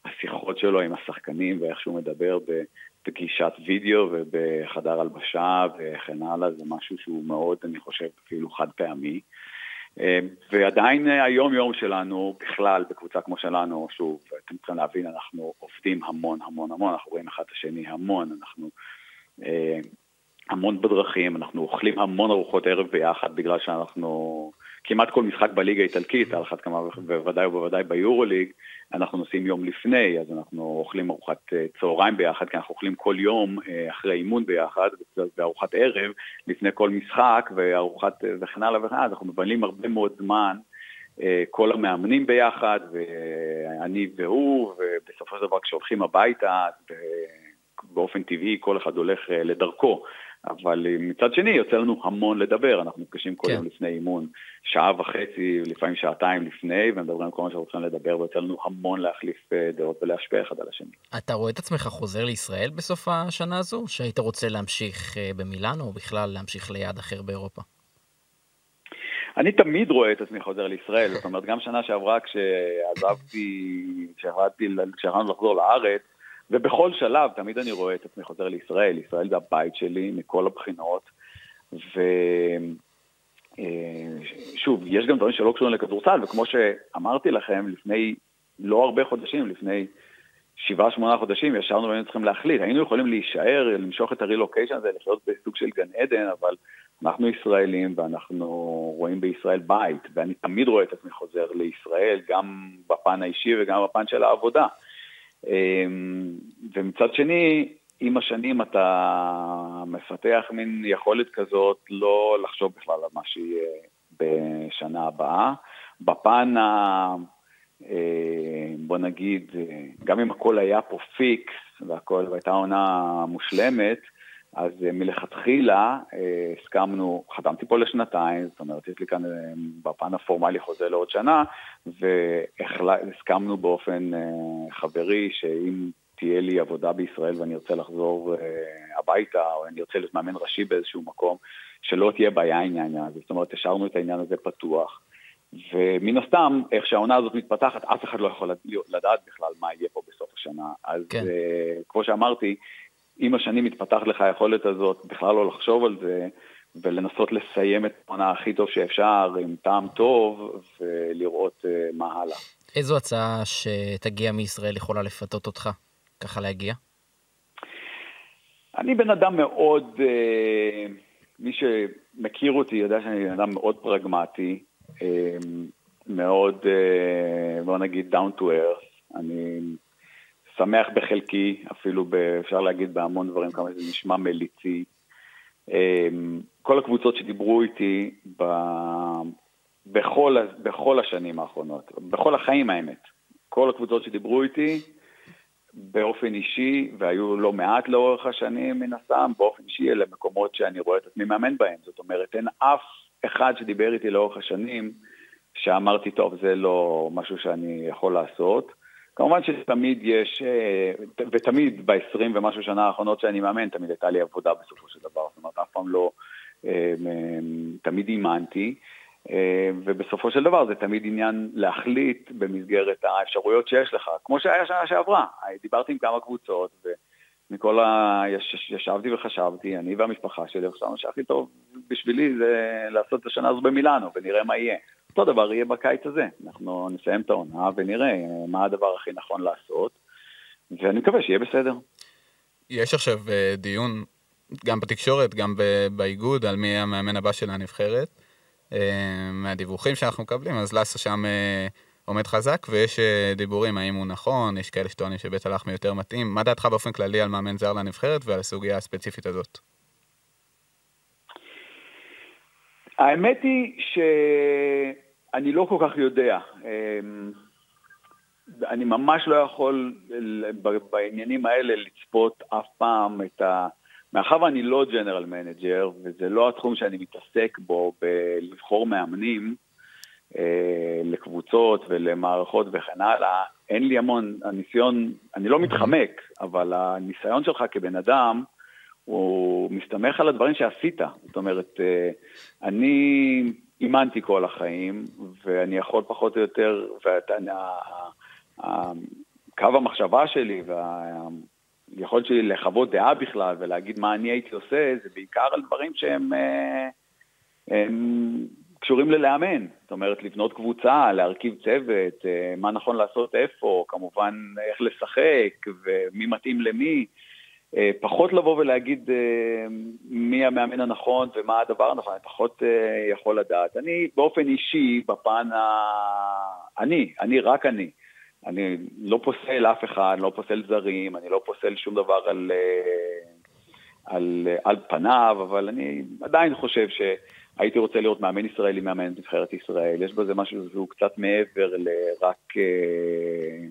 השיחות שלו עם השחקנים ואיך שהוא מדבר בפגישת וידאו ובחדר הלבשה וכן הלאה, זה משהו שהוא מאוד, אני חושב, אפילו חד פעמי. אה, ועדיין היום יום שלנו, בכלל, בקבוצה כמו שלנו, שוב, אתם צריכים להבין, אנחנו עובדים המון המון המון, אנחנו רואים אחד את השני המון, אנחנו אה, המון בדרכים, אנחנו אוכלים המון ארוחות ערב ביחד בגלל שאנחנו, כמעט כל משחק בליגה האיטלקית, על אחת כמה ובוודאי ובוודאי ביורוליג, אנחנו נוסעים יום לפני, אז אנחנו אוכלים ארוחת אה, צהריים ביחד, כי אנחנו אוכלים כל יום אה, אחרי אימון ביחד, וארוחת ערב לפני כל משחק, וארוחת אה, וכן הלאה וכן הלאה, אנחנו מבלים הרבה מאוד זמן כל המאמנים ביחד, ואני והוא, ובסופו של דבר כשהולכים הביתה, באופן טבעי כל אחד הולך לדרכו. אבל מצד שני יוצא לנו המון לדבר, אנחנו נפגשים כל כן. יום לפני אימון, שעה וחצי, לפעמים שעתיים לפני, ומדברים על כל מה שאנחנו צריכים לדבר, ויוצא לנו המון להחליף אה, דעות ולהשפיע אחד על השני. אתה רואה את עצמך חוזר לישראל בסוף השנה הזו, שהיית רוצה להמשיך אה, במילאנו, או בכלל להמשיך ליעד אחר באירופה? אני תמיד רואה את עצמי חוזר לישראל, זאת אומרת, גם שנה שעברה כשעזבתי, כשהחלטנו לחזור לארץ, ובכל שלב תמיד אני רואה את עצמי חוזר לישראל, ישראל זה הבית שלי מכל הבחינות, ושוב, אה, יש גם דברים שלא קשורים לכדורסל, וכמו שאמרתי לכם, לפני לא הרבה חודשים, לפני שבעה, שמונה חודשים, ישבנו והיינו צריכים להחליט, היינו יכולים להישאר, למשוך את הרילוקיישן הזה, לחיות בסוג של גן עדן, אבל אנחנו ישראלים ואנחנו רואים בישראל בית, ואני תמיד רואה את עצמי חוזר לישראל, גם בפן האישי וגם בפן של העבודה. אמ, ומצד שני, עם השנים אתה מפתח מין יכולת כזאת לא לחשוב בכלל על מה שיהיה בשנה הבאה. בפן ה... אה, בוא נגיד, גם אם הכל היה פה פיקס והכל, והייתה עונה מושלמת, אז אה, מלכתחילה אה, הסכמנו, חתמתי פה לשנתיים, זאת אומרת, יש לי כאן אה, בפן הפורמלי חוזה לעוד שנה, והסכמנו באופן חברי שאם תהיה לי עבודה בישראל ואני ארצה לחזור הביתה, או אני ארצה להיות מאמן ראשי באיזשהו מקום, שלא תהיה בעיה עם העניין הזה. זאת אומרת, השארנו את העניין הזה פתוח. ומן הסתם, איך שהעונה הזאת מתפתחת, אף אחד לא יכול לדעת בכלל מה יהיה פה בסוף השנה. אז כן. כמו שאמרתי, עם השנים מתפתחת לך היכולת הזאת בכלל לא לחשוב על זה, ולנסות לסיים את העונה הכי טוב שאפשר, עם טעם טוב, ולראות uh, מה הלאה. איזו הצעה שתגיע מישראל יכולה לפתות אותך, ככה להגיע? אני בן אדם מאוד, uh, מי שמכיר אותי יודע שאני בן אדם מאוד פרגמטי, uh, מאוד, בוא נגיד, down to earth. אני שמח בחלקי, אפילו ב, אפשר להגיד בהמון דברים, כמה זה נשמע מליצי. אמ, כל הקבוצות שדיברו איתי ב, בכל, בכל השנים האחרונות, בכל החיים האמת, כל הקבוצות שדיברו איתי, באופן אישי, והיו לא מעט לאורך השנים מן הסתם, באופן אישי אלה מקומות שאני רואה את עצמי מאמן בהם. זאת אומרת, אין אף אחד שדיבר איתי לאורך השנים שאמרתי, טוב, זה לא משהו שאני יכול לעשות. כמובן שתמיד יש, אה, ותמיד ב-20 ומשהו שנה האחרונות שאני מאמן, תמיד הייתה לי עבודה בסופו של דבר, זאת אומרת, אף פעם לא, אה, תמיד אימנתי, אה, ובסופו של דבר זה תמיד עניין להחליט במסגרת האפשרויות שיש לך, כמו שהיה שנה שעברה, דיברתי עם כמה קבוצות, ומכל ה... ישבתי וחשבתי, אני והמשפחה שלי, חשבנו שהכי טוב בשבילי זה לעשות את השנה הזו במילאנו, ונראה מה יהיה. אותו דבר יהיה בקיץ הזה. אנחנו נסיים את העונה ונראה מה הדבר הכי נכון לעשות, ואני מקווה שיהיה בסדר. יש עכשיו אה, דיון, גם בתקשורת, גם באיגוד, על מי המאמן הבא של הנבחרת. אה, מהדיווחים שאנחנו מקבלים, אז לאסה שם אה, עומד חזק, ויש דיבורים האם הוא נכון, יש כאלה שטוענים שבית הלחמי יותר מתאים. מה דעתך באופן כללי על מאמן זר לנבחרת ועל הסוגיה הספציפית הזאת? האמת היא שאני לא כל כך יודע. אמ, אני ממש לא יכול בעניינים האלה לצפות אף פעם את ה... מאחר ואני לא general manager, וזה לא התחום שאני מתעסק בו בלבחור מאמנים אה, לקבוצות ולמערכות וכן הלאה, אין לי המון, הניסיון, אני לא מתחמק, אבל הניסיון שלך כבן אדם, הוא מסתמך על הדברים שעשית. זאת אומרת, אה, אני אימנתי כל החיים, ואני יכול פחות או יותר, וקו המחשבה שלי והיכולת שלי לחוות דעה בכלל ולהגיד מה אני הייתי עושה, זה בעיקר על דברים שהם אה, הם קשורים ללאמן. זאת אומרת, לבנות קבוצה, להרכיב צוות, אה, מה נכון לעשות איפה, כמובן איך לשחק ומי מתאים למי. אה, פחות לבוא ולהגיד אה, מי המאמן הנכון ומה הדבר הנכון, אני פחות יכול לדעת. אני באופן אישי, בפן ה... אני, אני, רק אני. אני לא פוסל אף אחד, לא פוסל זרים, אני לא פוסל שום דבר על, על, על פניו, אבל אני עדיין חושב הייתי רוצה לראות מאמן ישראלי מאמן את נבחרת ישראל, יש בזה משהו שהוא קצת מעבר לרק אה,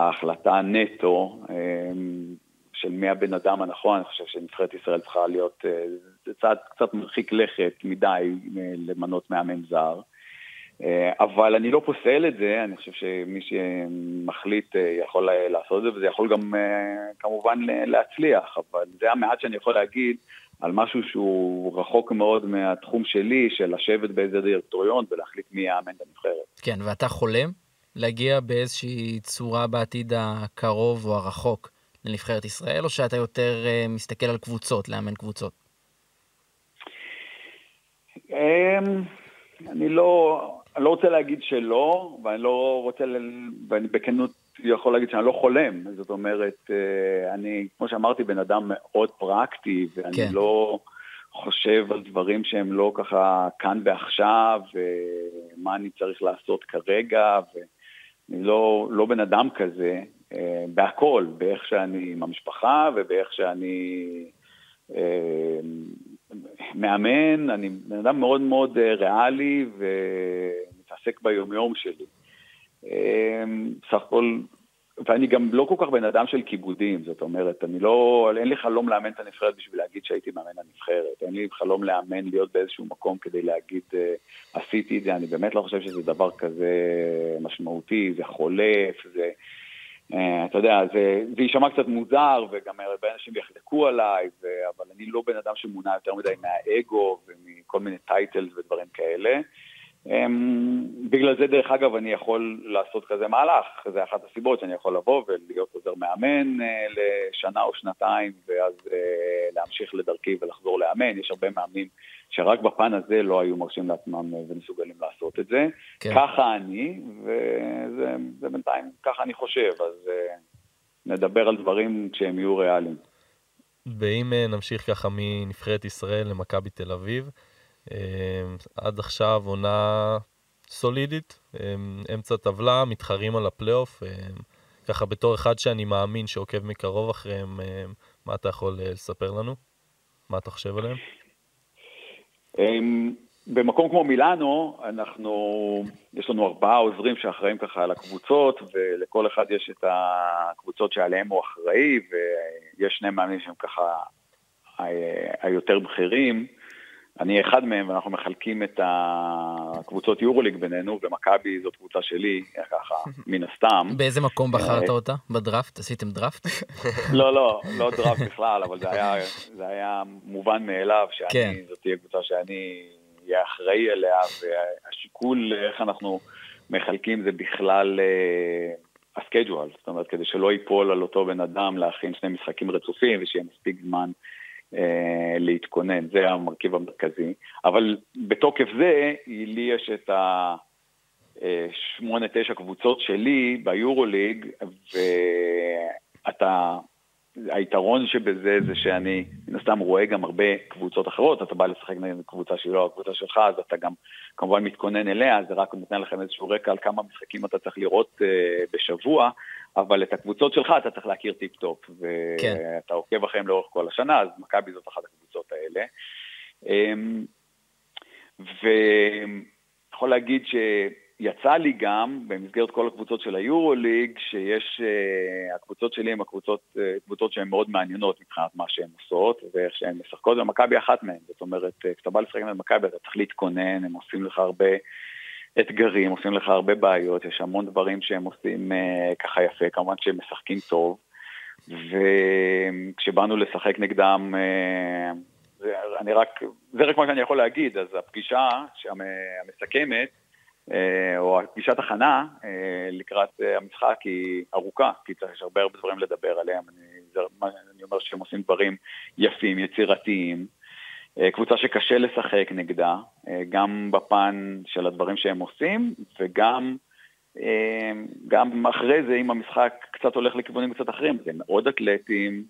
ההחלטה נטו אה, של מי הבן אדם הנכון, אני חושב שנבחרת ישראל צריכה להיות, אה, זה צעד קצת מרחיק לכת מדי למנות מאמן זר. אבל אני לא פוסל את זה, אני חושב שמי שמחליט יכול לעשות את זה, וזה יכול גם כמובן להצליח, אבל זה המעט שאני יכול להגיד על משהו שהוא רחוק מאוד מהתחום שלי, של לשבת באיזה דירקטוריון ולהחליט מי יאמן בנבחרת. כן, ואתה חולם להגיע באיזושהי צורה בעתיד הקרוב או הרחוק לנבחרת ישראל, או שאתה יותר מסתכל על קבוצות, לאמן קבוצות? אמ, אני לא, אני לא רוצה להגיד שלא, ואני לא רוצה, ל... ואני בכנות יכול להגיד שאני לא חולם. זאת אומרת, אה, אני, כמו שאמרתי, בן אדם מאוד פרקטי, ואני כן. לא חושב על דברים שהם לא ככה כאן ועכשיו, ומה אני צריך לעשות כרגע, ואני לא, לא בן אדם כזה, אה, בהכל, באיך שאני עם המשפחה ובאיך שאני... אה, מאמן, אני בן אדם מאוד מאוד ריאלי ומתעסק ביומיום שלי. אמ, סך הכל, ואני גם לא כל כך בן אדם של כיבודים, זאת אומרת, אני לא, אין לי חלום לאמן את הנבחרת בשביל להגיד שהייתי מאמן הנבחרת, אין לי חלום לאמן להיות באיזשהו מקום כדי להגיד אה, עשיתי את זה, אני באמת לא חושב שזה דבר כזה משמעותי, זה חולף, זה... אה, אתה יודע, זה, זה יישמע קצת מוזר, וגם הרבה אנשים יחלקו עליי, ו, אבל אני לא בן אדם שמונע יותר מדי מהאגו ומכל מיני טייטלס ודברים כאלה. Um, בגלל זה, דרך אגב, אני יכול לעשות כזה מהלך, זה אחת הסיבות שאני יכול לבוא ולהיות עוזר מאמן uh, לשנה או שנתיים, ואז uh, להמשיך לדרכי ולחזור לאמן. יש הרבה מאמנים שרק בפן הזה לא היו מרשים לעצמם ומסוגלים לעשות את זה. כן. ככה אני, וזה בינתיים, ככה אני חושב, אז נדבר על דברים כשהם יהיו ריאליים. ואם נמשיך ככה מנבחרת ישראל למכבי תל אביב, אמ, עד עכשיו עונה סולידית, אמ, אמצע טבלה, מתחרים על הפלייאוף. אמ, ככה בתור אחד שאני מאמין שעוקב מקרוב אחריהם, מה אתה יכול אה, לספר לנו? מה אתה חושב עליהם? במקום כמו מילאנו, אנחנו, יש לנו ארבעה עוזרים שאחראים ככה על הקבוצות, ולכל אחד יש את הקבוצות שעליהם הוא אחראי, ויש שני מאמנים שהם ככה היותר בכירים. אני אחד מהם, ואנחנו מחלקים את הקבוצות יורוליג בינינו, ומכבי זאת קבוצה שלי, ככה, מן הסתם. באיזה מקום בחרת אותה? בדראפט? עשיתם דראפט? לא, לא, לא דראפט בכלל, אבל זה היה, זה היה מובן מאליו, שאני, כן. זאת תהיה קבוצה שאני אהיה אחראי אליה, והשיקול איך אנחנו מחלקים זה בכלל הסקייג'ואל, זאת אומרת, כדי שלא ייפול על אותו בן אדם להכין שני משחקים רצופים, ושיהיה מספיק זמן. אה, להתכונן, זה המרכיב המרכזי. אבל בתוקף זה, לי יש את השמונה, תשע קבוצות שלי ביורוליג, ואתה, היתרון שבזה זה שאני מן הסתם רואה גם הרבה קבוצות אחרות, אתה בא לשחק נגד קבוצה שהיא לא הקבוצה שלך, אז אתה גם כמובן מתכונן אליה, זה רק נותן לכם איזשהו רקע על כמה משחקים אתה צריך לראות אה, בשבוע, אבל את הקבוצות שלך אתה צריך להכיר טיפ-טופ, ואתה כן. עוקב אחריהם לאורך כל השנה, אז מכבי זאת אחת הקבוצות האלה. אמ, ויכול להגיד שיצא לי גם, במסגרת כל הקבוצות של היורוליג, שיש, אה, הקבוצות שלי הן הקבוצות, אה, קבוצות שהן מאוד מעניינות מבחינת מה שהן עושות ואיך שהן משחקות, ומכבי אחת מהן. זאת אומרת, כשאתה בא לשחק עם מכבי אתה צריך להתכונן, הם עושים לך הרבה... אתגרים, עושים לך הרבה בעיות, יש המון דברים שהם עושים uh, ככה יפה, כמובן שהם משחקים טוב, וכשבאנו לשחק נגדם, uh, זה, אני רק, זה רק מה שאני יכול להגיד, אז הפגישה המסכמת, או הפגישת הכנה uh, לקראת uh, המשחק היא ארוכה, כי יש הרבה הרבה דברים לדבר עליהם, אני, אני אומר שהם עושים דברים יפים, יצירתיים, אה, קבוצה שקשה לשחק נגדה, אה, גם בפן של הדברים שהם עושים, וגם אה, גם אחרי זה, אם המשחק קצת הולך לכיוונים קצת אחרים, זה מאוד אתלטים,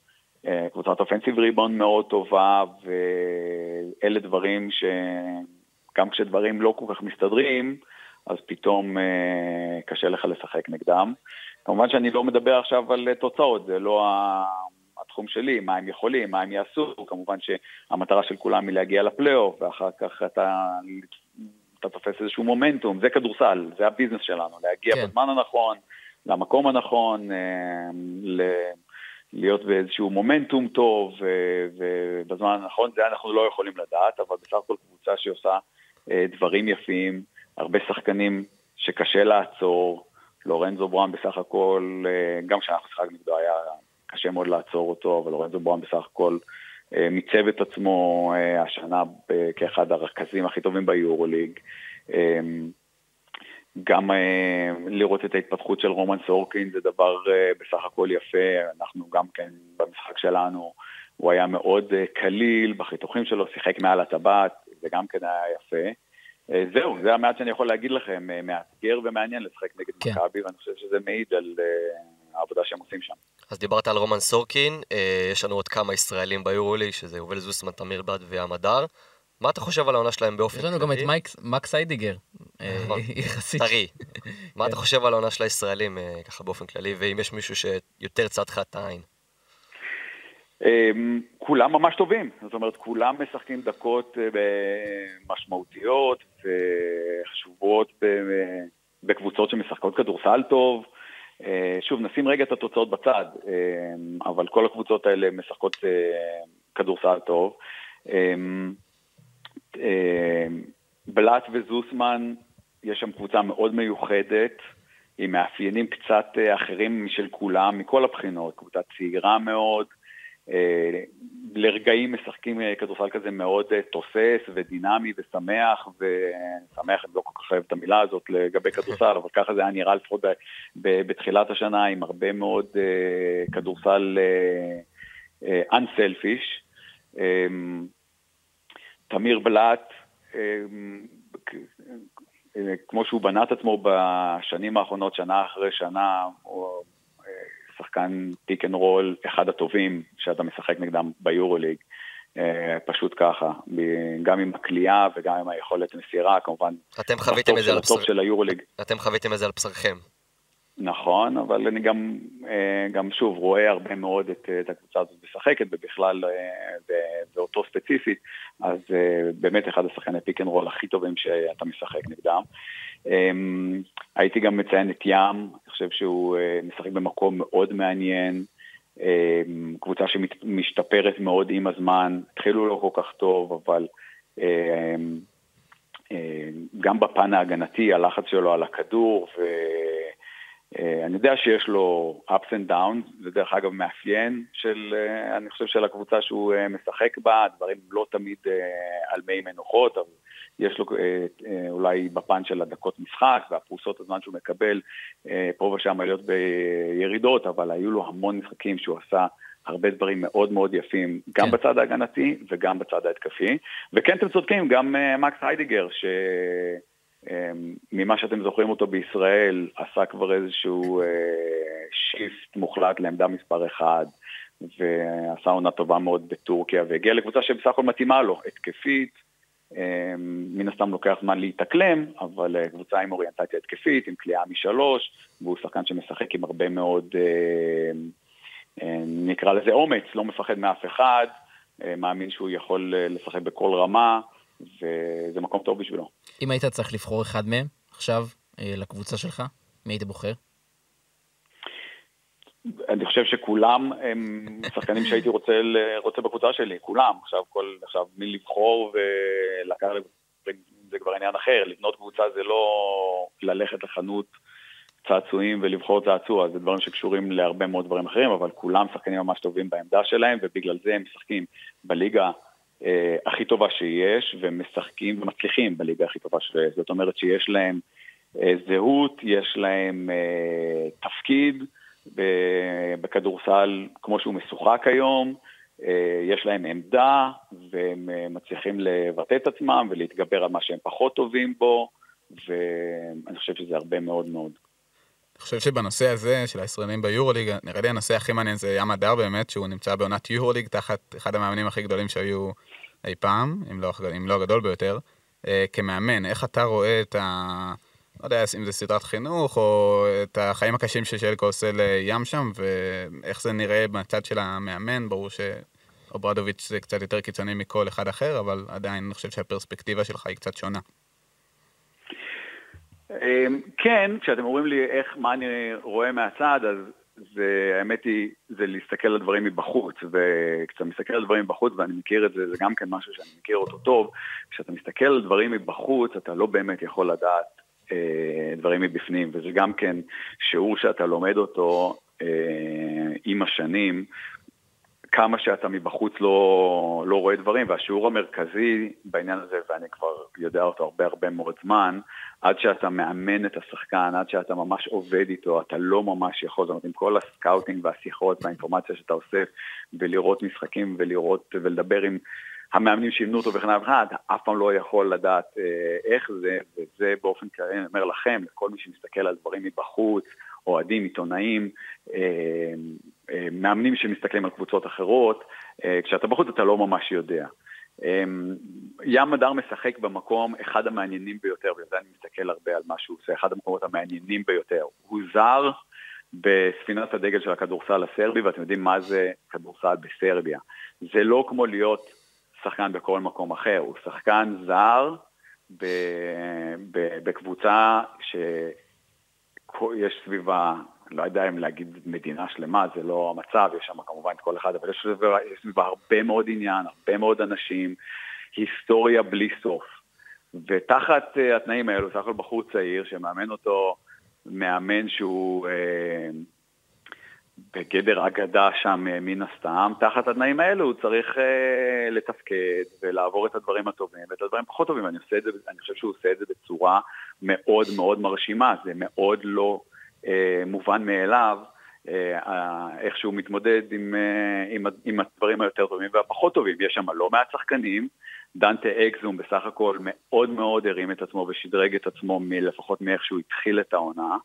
קבוצת אופנסיב ריבון מאוד טובה, ואלה דברים שגם כשדברים לא כל כך מסתדרים, אז פתאום קשה לך לשחק נגדם. כמובן שאני לא מדבר עכשיו על תוצאות, זה לא בתחום שלי, מה הם יכולים, מה הם יעשו, כמובן שהמטרה של כולם היא להגיע לפלייאוף, ואחר כך אתה, אתה תופס איזשהו מומנטום, זה כדורסל, זה הביזנס שלנו, להגיע כן. בזמן הנכון, למקום הנכון, אה, ל... להיות באיזשהו מומנטום טוב ובזמן הנכון, זה אנחנו לא יכולים לדעת, אבל בסך הכל קבוצה שעושה אה, דברים יפים, הרבה שחקנים שקשה לעצור, לורנזו ברם בסך הכל, אה, גם כשאנחנו שיחקנו נגדו היה קשה מאוד לעצור אותו, אבל לורנזו ברם בסך הכל אה, מיצב את עצמו השנה כאחד הרכזים הכי טובים ביורוליג. גם לראות את ההתפתחות של רומן סורקין זה דבר בסך הכל יפה, אנחנו גם כן במשחק שלנו, הוא היה מאוד קליל בחיתוכים שלו, שיחק מעל הטבעת, זה גם כן היה יפה. אה, זהו, זה המעט שאני יכול להגיד לכם, אה, מאתגר ומעניין לשחק נגד כן. מכבי, ואני חושב שזה מעיד על uh, העבודה שהם עושים שם. אז דיברת על רומן סורקין, uh, יש לנו עוד כמה ישראלים ביורולי, שזה יובל זוסמן, תמיר בד ועמדר. מה אתה חושב על העונה שלהם באופן כללי? יש לנו גם את מייק, מקס איידיגר, נכון. יחסית. טרי. מה אתה חושב על העונה של הישראלים ככה באופן כללי, ואם יש מישהו שיותר צד לך את העין? אמ, כולם ממש טובים, זאת אומרת, כולם משחקים דקות אה, משמעותיות וחשובות בקבוצות שמשחקות כדורסל טוב. אה, שוב, נשים רגע את התוצאות בצד, אמ, אבל כל הקבוצות האלה משחקות אה, כדורסל טוב. אמ, בלאט וזוסמן, יש שם קבוצה מאוד מיוחדת, עם מאפיינים קצת אחרים משל כולם, מכל הבחינות, קבוצה צעירה מאוד, אה, לרגעים משחקים אה, כדורסל כזה מאוד אה, תוסס ודינמי ושמח, ושמח, אני לא כל כך אוהב את המילה הזאת לגבי כדורסל, אבל ככה זה היה נראה לפחות בתחילת השנה, עם הרבה מאוד כדורסל unselfish. תמיר בלאט, כמו שהוא בנה את עצמו בשנים האחרונות, שנה אחרי שנה, הוא שחקן pick and roll, אחד הטובים שאתה משחק נגדם ביורוליג. אה, פשוט ככה, גם עם הקליעה וגם עם היכולת מסירה, כמובן. אתם חוויתם את זה על בשרכם. אתם חוויתם את זה על בשרכם. נכון, אבל אני גם, אה, גם שוב רואה הרבה מאוד את, את הקבוצה הזאת משחקת, ובכלל אה, ואותו ספציפית, אז באמת אחד השחקני pick and roll הכי טובים שאתה משחק נגדם. אמ, הייתי גם מציין את ים, אני חושב שהוא אה, משחק במקום מאוד מעניין, קבוצה שמשתפרת מאוד עם הזמן, התחילו לא כל כך טוב, אבל אמ, גם בפן ההגנתי, הלחץ שלו על הכדור, ואני אה, יודע שיש לו ups and downs, זה דרך אגב מאפיין של, אה, אני חושב, של הקבוצה שהוא משחק בה, הדברים לא תמיד על מי מנוחות, אבל יש לו אה, אה, אולי בפן של הדקות משחק והפרוסות הזמן שהוא מקבל אה, פה ושם להיות בירידות, אבל היו לו המון משחקים שהוא עשה הרבה דברים מאוד מאוד יפים, גם כן. בצד ההגנתי וגם בצד ההתקפי. וכן, אתם צודקים, גם מקס היידיגר, ש... ממה שאתם זוכרים אותו בישראל, עשה כבר איזשהו shift מוחלט לעמדה מספר אחד, ועשה עונה טובה מאוד בטורקיה, והגיע לקבוצה שבסך הכל מתאימה לו, התקפית, מן הסתם לוקח זמן להתאקלם, אבל אה, קבוצה עם אוריינטציה התקפית, עם כליאה משלוש, והוא שחקן שמשחק עם הרבה מאוד, אה, אה, נקרא לזה אומץ, לא מפחד מאף אחד, מאמין שהוא יכול לשחק בכל רמה, וזה מקום טוב בשבילו. אם היית צריך לבחור אחד מהם עכשיו לקבוצה שלך, מי היית בוחר? אני חושב שכולם הם שחקנים שהייתי רוצה, רוצה בקבוצה שלי, כולם. עכשיו, כל, עכשיו מי לבחור ולקחת, זה כבר עניין אחר. לבנות קבוצה זה לא ללכת לחנות צעצועים ולבחור צעצוע, זה דברים שקשורים להרבה מאוד דברים אחרים, אבל כולם שחקנים ממש טובים בעמדה שלהם, ובגלל זה הם משחקים בליגה אה, הכי טובה שיש, ומשחקים ומצליחים בליגה הכי טובה שיש. זאת אומרת שיש להם אה, זהות, יש להם אה, תפקיד, בכדורסל כמו שהוא משוחק היום, אה, יש להם עמדה והם אה, מצליחים לבטא את עצמם ולהתגבר על מה שהם פחות טובים בו, ואני חושב שזה הרבה מאוד מאוד. אני חושב שבנושא הזה של הישראלים ביורוליג, נראה לי הנושא הכי מעניין זה ים הדר באמת, שהוא נמצא בעונת יורוליג תחת אחד המאמנים הכי גדולים שהיו אי פעם, אם לא, אם לא הגדול ביותר. Uh, כמאמן, איך אתה רואה את, ה, לא יודע אם זה סדרת חינוך, או את החיים הקשים ששלקו עושה לים שם, ואיך זה נראה מהצד של המאמן, ברור שאוברדוביץ' זה קצת יותר קיצוני מכל אחד אחר, אבל עדיין אני חושב שהפרספקטיבה שלך היא קצת שונה. אמ, כן, כשאתם אומרים לי איך, מה אני רואה מהצד, אז זה, האמת היא, זה להסתכל על דברים מבחוץ, וכשאתה מסתכל על דברים מבחוץ, ואני מכיר את זה, זה גם כן משהו שאני מכיר אותו טוב, כשאתה מסתכל על דברים מבחוץ, אתה לא באמת יכול לדעת דברים מבפנים, וזה גם כן שיעור שאתה לומד אותו אה, עם השנים, כמה שאתה מבחוץ לא, לא רואה דברים, והשיעור המרכזי בעניין הזה, ואני כבר יודע אותו הרבה הרבה מאוד זמן, עד שאתה מאמן את השחקן, עד שאתה ממש עובד איתו, אתה לא ממש יכול, זאת אומרת, עם כל ה scouting והשיחות והאינפורמציה שאתה אוסף, ולראות משחקים ולראות ולדבר עם המאמנים שאימנו אותו וכן הלאה, אף פעם לא יכול לדעת אה, איך זה, וזה באופן כללי, אני אומר לכם, לכל מי שמסתכל על דברים מבחוץ, אוהדים, עיתונאים, אה, אה, מאמנים שמסתכלים על קבוצות אחרות, כשאתה בחוץ אתה לא ממש יודע. ים מדר משחק במקום אחד המעניינים ביותר, ובזה אני מסתכל הרבה על מה שהוא עושה, אחד המקומות המעניינים ביותר. הוא זר בספינת הדגל של הכדורסל הסרבי, ואתם יודעים מה זה כדורסל בסרביה. זה לא כמו להיות שחקן בכל מקום אחר, הוא שחקן זר בקבוצה שיש סביבה לא יודע אם להגיד מדינה שלמה, זה לא המצב, יש שם כמובן את כל אחד, אבל יש סביבה הרבה מאוד עניין, הרבה מאוד אנשים, היסטוריה בלי סוף. ותחת uh, התנאים האלו, סך הכל בחור צעיר שמאמן אותו מאמן שהוא אה, בגדר אגדה שם אה, מן הסתם, תחת התנאים האלו הוא צריך אה, לתפקד ולעבור את הדברים הטובים ואת הדברים פחות טובים. אני, עושה את זה, אני חושב שהוא עושה את זה בצורה מאוד מאוד מרשימה, זה מאוד לא אה, מובן מאליו, אה, איך שהוא מתמודד עם, אה, עם, עם הדברים היותר טובים והפחות טובים. יש שם לא מעט שחקנים, דנטה אקזום בסך הכל מאוד מאוד הרים את עצמו ושדרג את עצמו לפחות מאיך שהוא התחיל את העונה.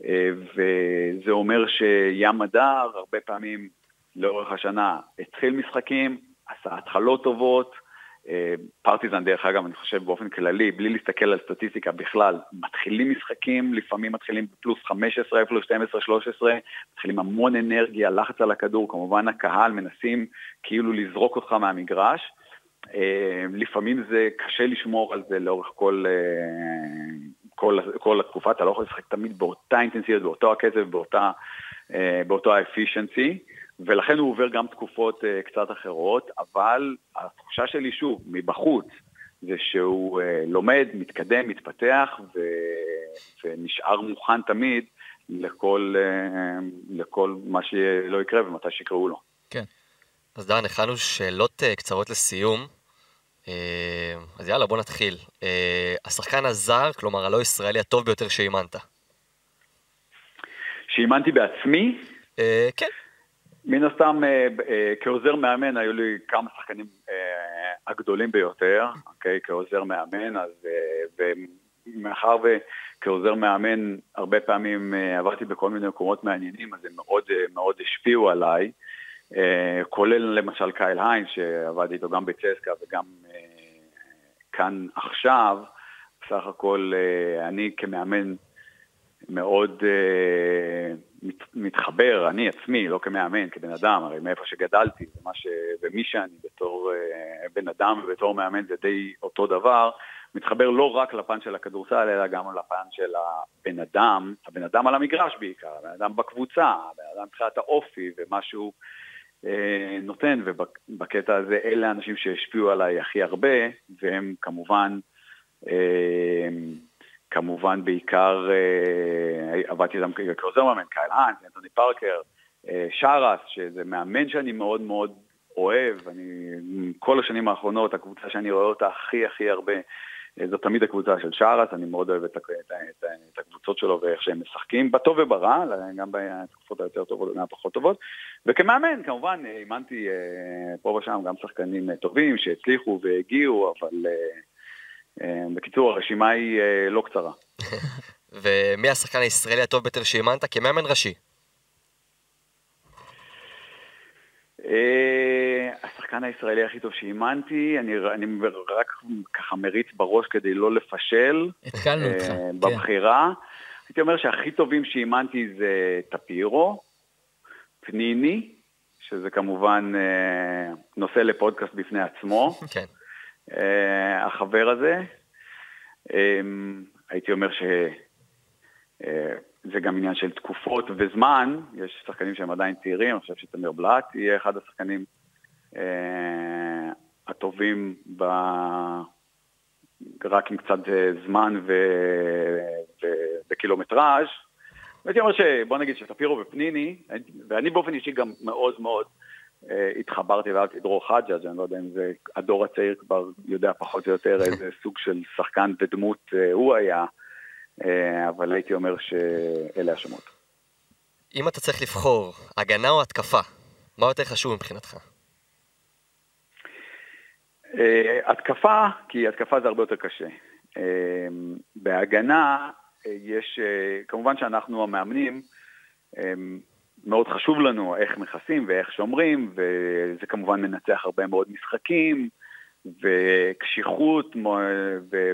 וזה אומר שים מדר הרבה פעמים לאורך השנה התחיל משחקים, עשה התחלות טובות, פרטיזן, דרך אגב, אני חושב באופן כללי, בלי להסתכל על סטטיסטיקה בכלל, מתחילים משחקים, לפעמים מתחילים בפלוס 15, פלוס 12, 13, מתחילים המון אנרגיה, לחץ על הכדור, כמובן הקהל מנסים כאילו לזרוק אותך מהמגרש. אה, לפעמים זה קשה לשמור על זה לאורך כל, אה, כל, כל התקופה, אתה לא יכול לשחק תמיד באותה אינטנסיביות, באותו הקצב, באותה, אה, באותו האפישנסי. ולכן הוא עובר גם תקופות uh, קצת אחרות, אבל התחושה שלי, שוב, מבחוץ, זה שהוא uh, לומד, מתקדם, מתפתח ו... ונשאר מוכן תמיד לכל, לכל מה שלא יקרה ומתי שיקראו לו. כן. אז דן, הכנו שאלות קצרות לסיום. Uh, אז יאללה, בוא נתחיל. Uh, השחקן הזר, כלומר הלא ישראלי הטוב ביותר שאימנת. שאימנתי בעצמי? Uh, כן. מן הסתם, אה, אה, כעוזר מאמן היו לי כמה שחקנים אה, הגדולים ביותר, אוקיי? כעוזר מאמן, אז... ומאחר וכעוזר מאמן הרבה פעמים עברתי בכל מיני מקומות מעניינים, אז הם מאוד מאוד השפיעו עליי, כולל למשל קייל היין, שעבדתי איתו גם בצסקה וגם כאן עכשיו, בסך הכל אני כמאמן מאוד מת, מתחבר, אני עצמי, לא כמאמן, כבן אדם, הרי מאיפה שגדלתי, ש... ומי שאני בתור בן אדם ובתור מאמן זה די אותו דבר, מתחבר לא רק לפן של הכדורסל, אלא גם לפן של הבן אדם, הבן אדם על המגרש בעיקר, הבן אדם בקבוצה, הבן אדם מבחינת האופי uh, נותן, ובקטע הזה אלה האנשים שהשפיעו עליי הכי הרבה, והם כמובן... Uh, כמובן בעיקר אה, עבדתי איתם כעוזר מאמן, קייל האנס, אנטוני פארקר, אה, שרס, שזה מאמן שאני מאוד מאוד אוהב, אני, כל השנים האחרונות, הקבוצה שאני רואה אותה הכי הכי הרבה, אה, זו תמיד הקבוצה של שרס, אני מאוד אוהב את, את, את, את הקבוצות שלו ואיך שהם משחקים, בטוב וברע, גם בתקופות היותר טובות וגם הפחות טובות. וכמאמן, כמובן, אימנתי פה ושם גם שחקנים טובים שהצליחו והגיעו, אבל... אה, בקיצור, הרשימה היא אה, לא קצרה. ומי השחקן הישראלי הטוב ביותר שאימנת כמאמן ראשי? אה, השחקן הישראלי הכי טוב שאימנתי, אני, אני רק ככה מריץ בראש כדי לא לפשל. התקלנו אותך, כן. בבחירה. הייתי אומר שהכי טובים שאימנתי זה טפירו, פניני, שזה כמובן אה, נושא לפודקאסט בפני עצמו. כן. אה, החבר הזה. אה, הייתי אומר שזה גם עניין של תקופות וזמן, יש שחקנים שהם עדיין צעירים, אני חושב שתמיר בלאט יהיה אחד השחקנים הטובים ב... רק עם קצת זמן ו... ו... וקילומטראז'. הייתי אומר שבוא נגיד שטפירו ופניני, ואני באופן אישי גם מאוד מאוד אה, התחברתי ואהבתי דרור חג'אג', אני לא יודע אם זה, הדור הצעיר כבר יודע פחות או יותר איזה סוג של שחקן ודמות אה, הוא היה, אה, אבל הייתי אומר שאלה השמות. אם אתה צריך לבחור, הגנה או התקפה, מה יותר חשוב מבחינתך? התקפה, כי התקפה זה הרבה יותר קשה. בהגנה יש, כמובן שאנחנו המאמנים, מאוד חשוב לנו איך מכסים ואיך שומרים, וזה כמובן מנצח הרבה מאוד משחקים, וקשיחות,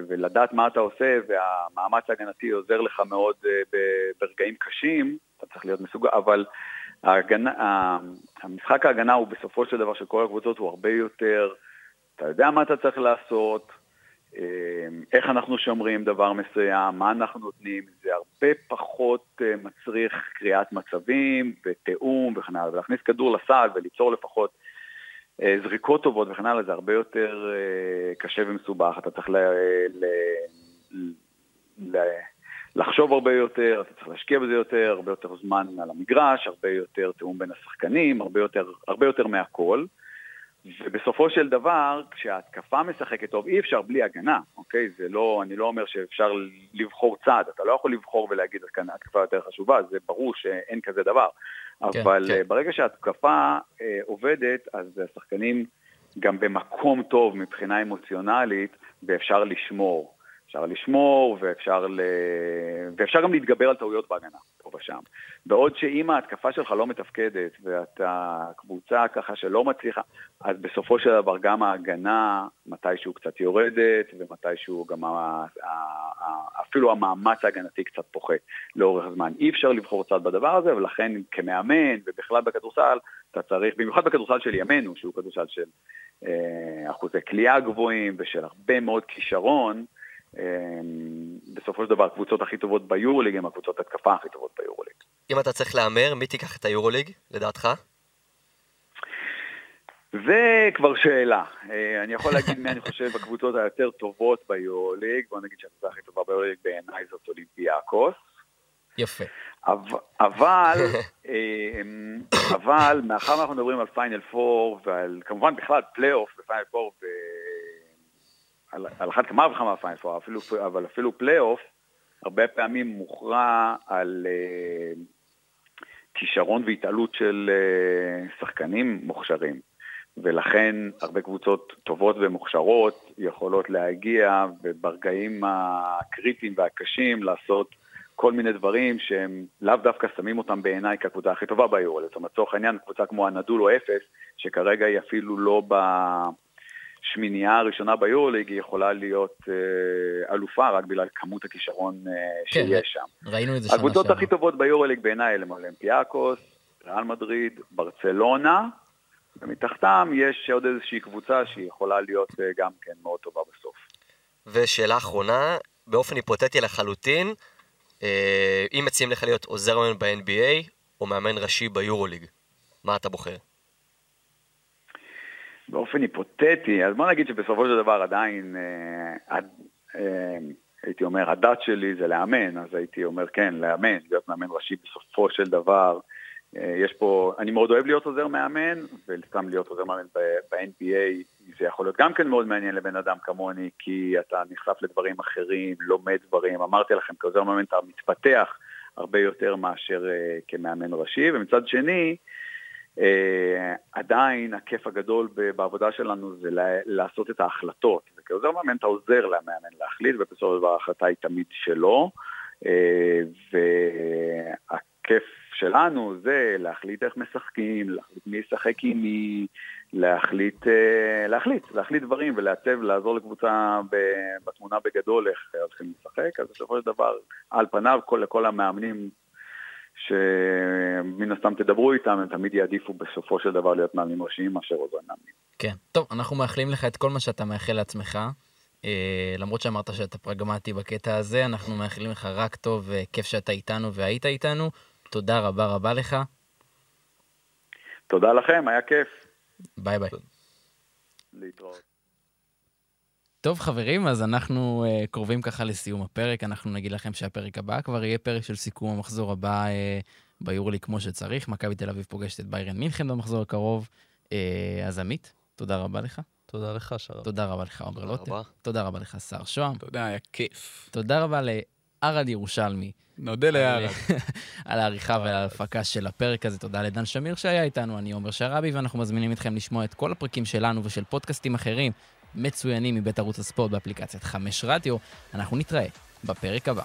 ולדעת מה אתה עושה, והמאמץ ההגנתי עוזר לך מאוד אה, ברגעים קשים, אתה צריך להיות מסוגל, אבל ההגנה, המשחק ההגנה הוא בסופו של דבר של כל הקבוצות הוא הרבה יותר, אתה יודע מה אתה צריך לעשות, אמ, איך אנחנו שומרים דבר מסוים, מה אנחנו נותנים, זה הרבה פחות אה, מצריך קריאת מצבים ותיאום וכן הלאה, ולהכניס כדור לסל וליצור לפחות אה, זריקות טובות וכן הלאה, זה הרבה יותר אה, קשה ומסובך, אתה צריך ל... ל... ל... לחשוב הרבה יותר, אתה צריך להשקיע בזה יותר, הרבה יותר זמן על המגרש, הרבה יותר תיאום בין השחקנים, הרבה יותר, הרבה יותר מהכל. ובסופו של דבר, כשההתקפה משחקת טוב, אי אפשר בלי הגנה, אוקיי? זה לא, אני לא אומר שאפשר לבחור צעד, אתה לא יכול לבחור ולהגיד כאן התקפה יותר חשובה, זה ברור שאין כזה דבר. כן, אבל כן. ברגע שההתקפה אה, עובדת, אז השחקנים גם במקום טוב מבחינה אמוציונלית, ואפשר לשמור. אפשר לשמור ואפשר, ל... ואפשר גם להתגבר על טעויות בהגנה, פה ושם. בעוד שאם ההתקפה שלך לא מתפקדת ואתה קבוצה ככה שלא מצליחה, אז בסופו של דבר גם ההגנה מתישהו קצת יורדת ומתישהו גם ה... אפילו המאמץ ההגנתי קצת פוחת לאורך הזמן. אי אפשר לבחור צד בדבר הזה, ולכן כמאמן ובכלל בכדורסל, אתה צריך, במיוחד בכדורסל של ימינו, שהוא כדורסל של אה, אחוזי כליאה גבוהים ושל הרבה מאוד כישרון, בסופו של דבר הקבוצות הכי טובות ביורוליג הן הקבוצות התקפה הכי טובות ביורוליג. אם אתה צריך להמר, מי תיקח את היורוליג, לדעתך? זה כבר שאלה. אה, אני יכול להגיד מי אני חושב בקבוצות היותר טובות ביורוליג, בוא נגיד שהקבוצה הכי טובה ביורוליג בעיניי זאת אולימפיאקוס. יפה. אבל, אמ, אבל מאחר שאנחנו מדברים על פיינל פור, ועל כמובן בכלל פלייאוף ופיינל פור על, על אחת כמה וכמה פיינל פור, אפילו, אבל אפילו פלייאוף, הרבה פעמים מוכרע על אה, כישרון והתעלות של אה, שחקנים מוכשרים. ולכן הרבה קבוצות טובות ומוכשרות יכולות להגיע וברגעים הקריטיים והקשים לעשות כל מיני דברים שהם לאו דווקא שמים אותם בעיניי כקבוצה הכי טובה ביורלד. זאת אומרת, לצורך העניין, קבוצה כמו הנדול או אפס, שכרגע היא אפילו לא ב... השמינייה הראשונה ביורוליג היא יכולה להיות אה, אלופה רק בגלל כמות הכישרון אה, כן, שיש שם. ראינו את זה שנה שעברה. הקבוצות הכי טובות ביורוליג בעיניי הן אולימפיאקוס, ריאל מדריד, ברצלונה, ומתחתם יש עוד איזושהי קבוצה שהיא יכולה להיות אה, גם כן מאוד טובה בסוף. ושאלה אחרונה, באופן היפותטי לחלוטין, אה, אם מציעים לך להיות עוזר מאמן ב-NBA או מאמן ראשי ביורוליג, מה אתה בוחר? באופן היפותטי, אז בוא נגיד שבסופו של דבר עדיין, אה, אה, הייתי אומר, הדת שלי זה לאמן, אז הייתי אומר כן, לאמן, להיות מאמן ראשי בסופו של דבר. אה, יש פה, אני מאוד אוהב להיות עוזר מאמן, וסתם להיות עוזר מאמן ב-NBA, זה יכול להיות גם כן מאוד מעניין לבן אדם כמוני, כי אתה נחשף לדברים אחרים, לומד דברים. אמרתי לכם, כעוזר מאמן אתה מתפתח הרבה יותר מאשר uh, כמאמן ראשי, ומצד שני, Uh, עדיין הכיף הגדול בעבודה שלנו זה לעשות את ההחלטות. וכעוזר מאמן אתה עוזר למאמן להחליט, ובסופו של דבר ההחלטה היא תמיד שלו. Uh, והכיף שלנו זה להחליט איך משחקים, להחליט מי ישחק עם מי, להחליט, אה, להחליט, להחליט דברים ולעצב, לעזור לקבוצה בתמונה בגדול איך הולכים לשחק, אז בסופו של דבר, על פניו, כל, לכל המאמנים שמן הסתם תדברו איתם, הם תמיד יעדיפו בסופו של דבר להיות מאמנים ראשיים מאשר עוזרי מאמנים. כן. טוב, אנחנו מאחלים לך את כל מה שאתה מאחל לעצמך. אה, למרות שאמרת שאתה פרגמטי בקטע הזה, אנחנו מאחלים לך רק טוב וכיף שאתה איתנו והיית איתנו. תודה רבה רבה לך. תודה לכם, היה כיף. ביי ביי. להתראות. טוב חברים, אז אנחנו אה, קרובים ככה לסיום הפרק, אנחנו נגיד לכם שהפרק הבא כבר יהיה פרק של סיכום המחזור הבא אה, ביורוליג כמו שצריך. מכבי תל אביב פוגשת את ביירן מינכן במחזור הקרוב. אה, אז עמית, תודה רבה לך. תודה לך, שרף. תודה רבה לך, עומר לוטר. תודה רבה לך, שר שוהם. תודה, היה כיף. תודה רבה לערד ירושלמי. נודה לערד. על העריכה ועל ההפקה של הפרק הזה. תודה לדן שמיר שהיה איתנו, אני עומר שרבי, ואנחנו מזמינים אתכם לשמוע את כל הפרקים שלנו ושל פודקאסטים אחרים מצוינים מבית ערוץ הספורט באפליקציית חמש רדיו. אנחנו נתראה בפרק הבא.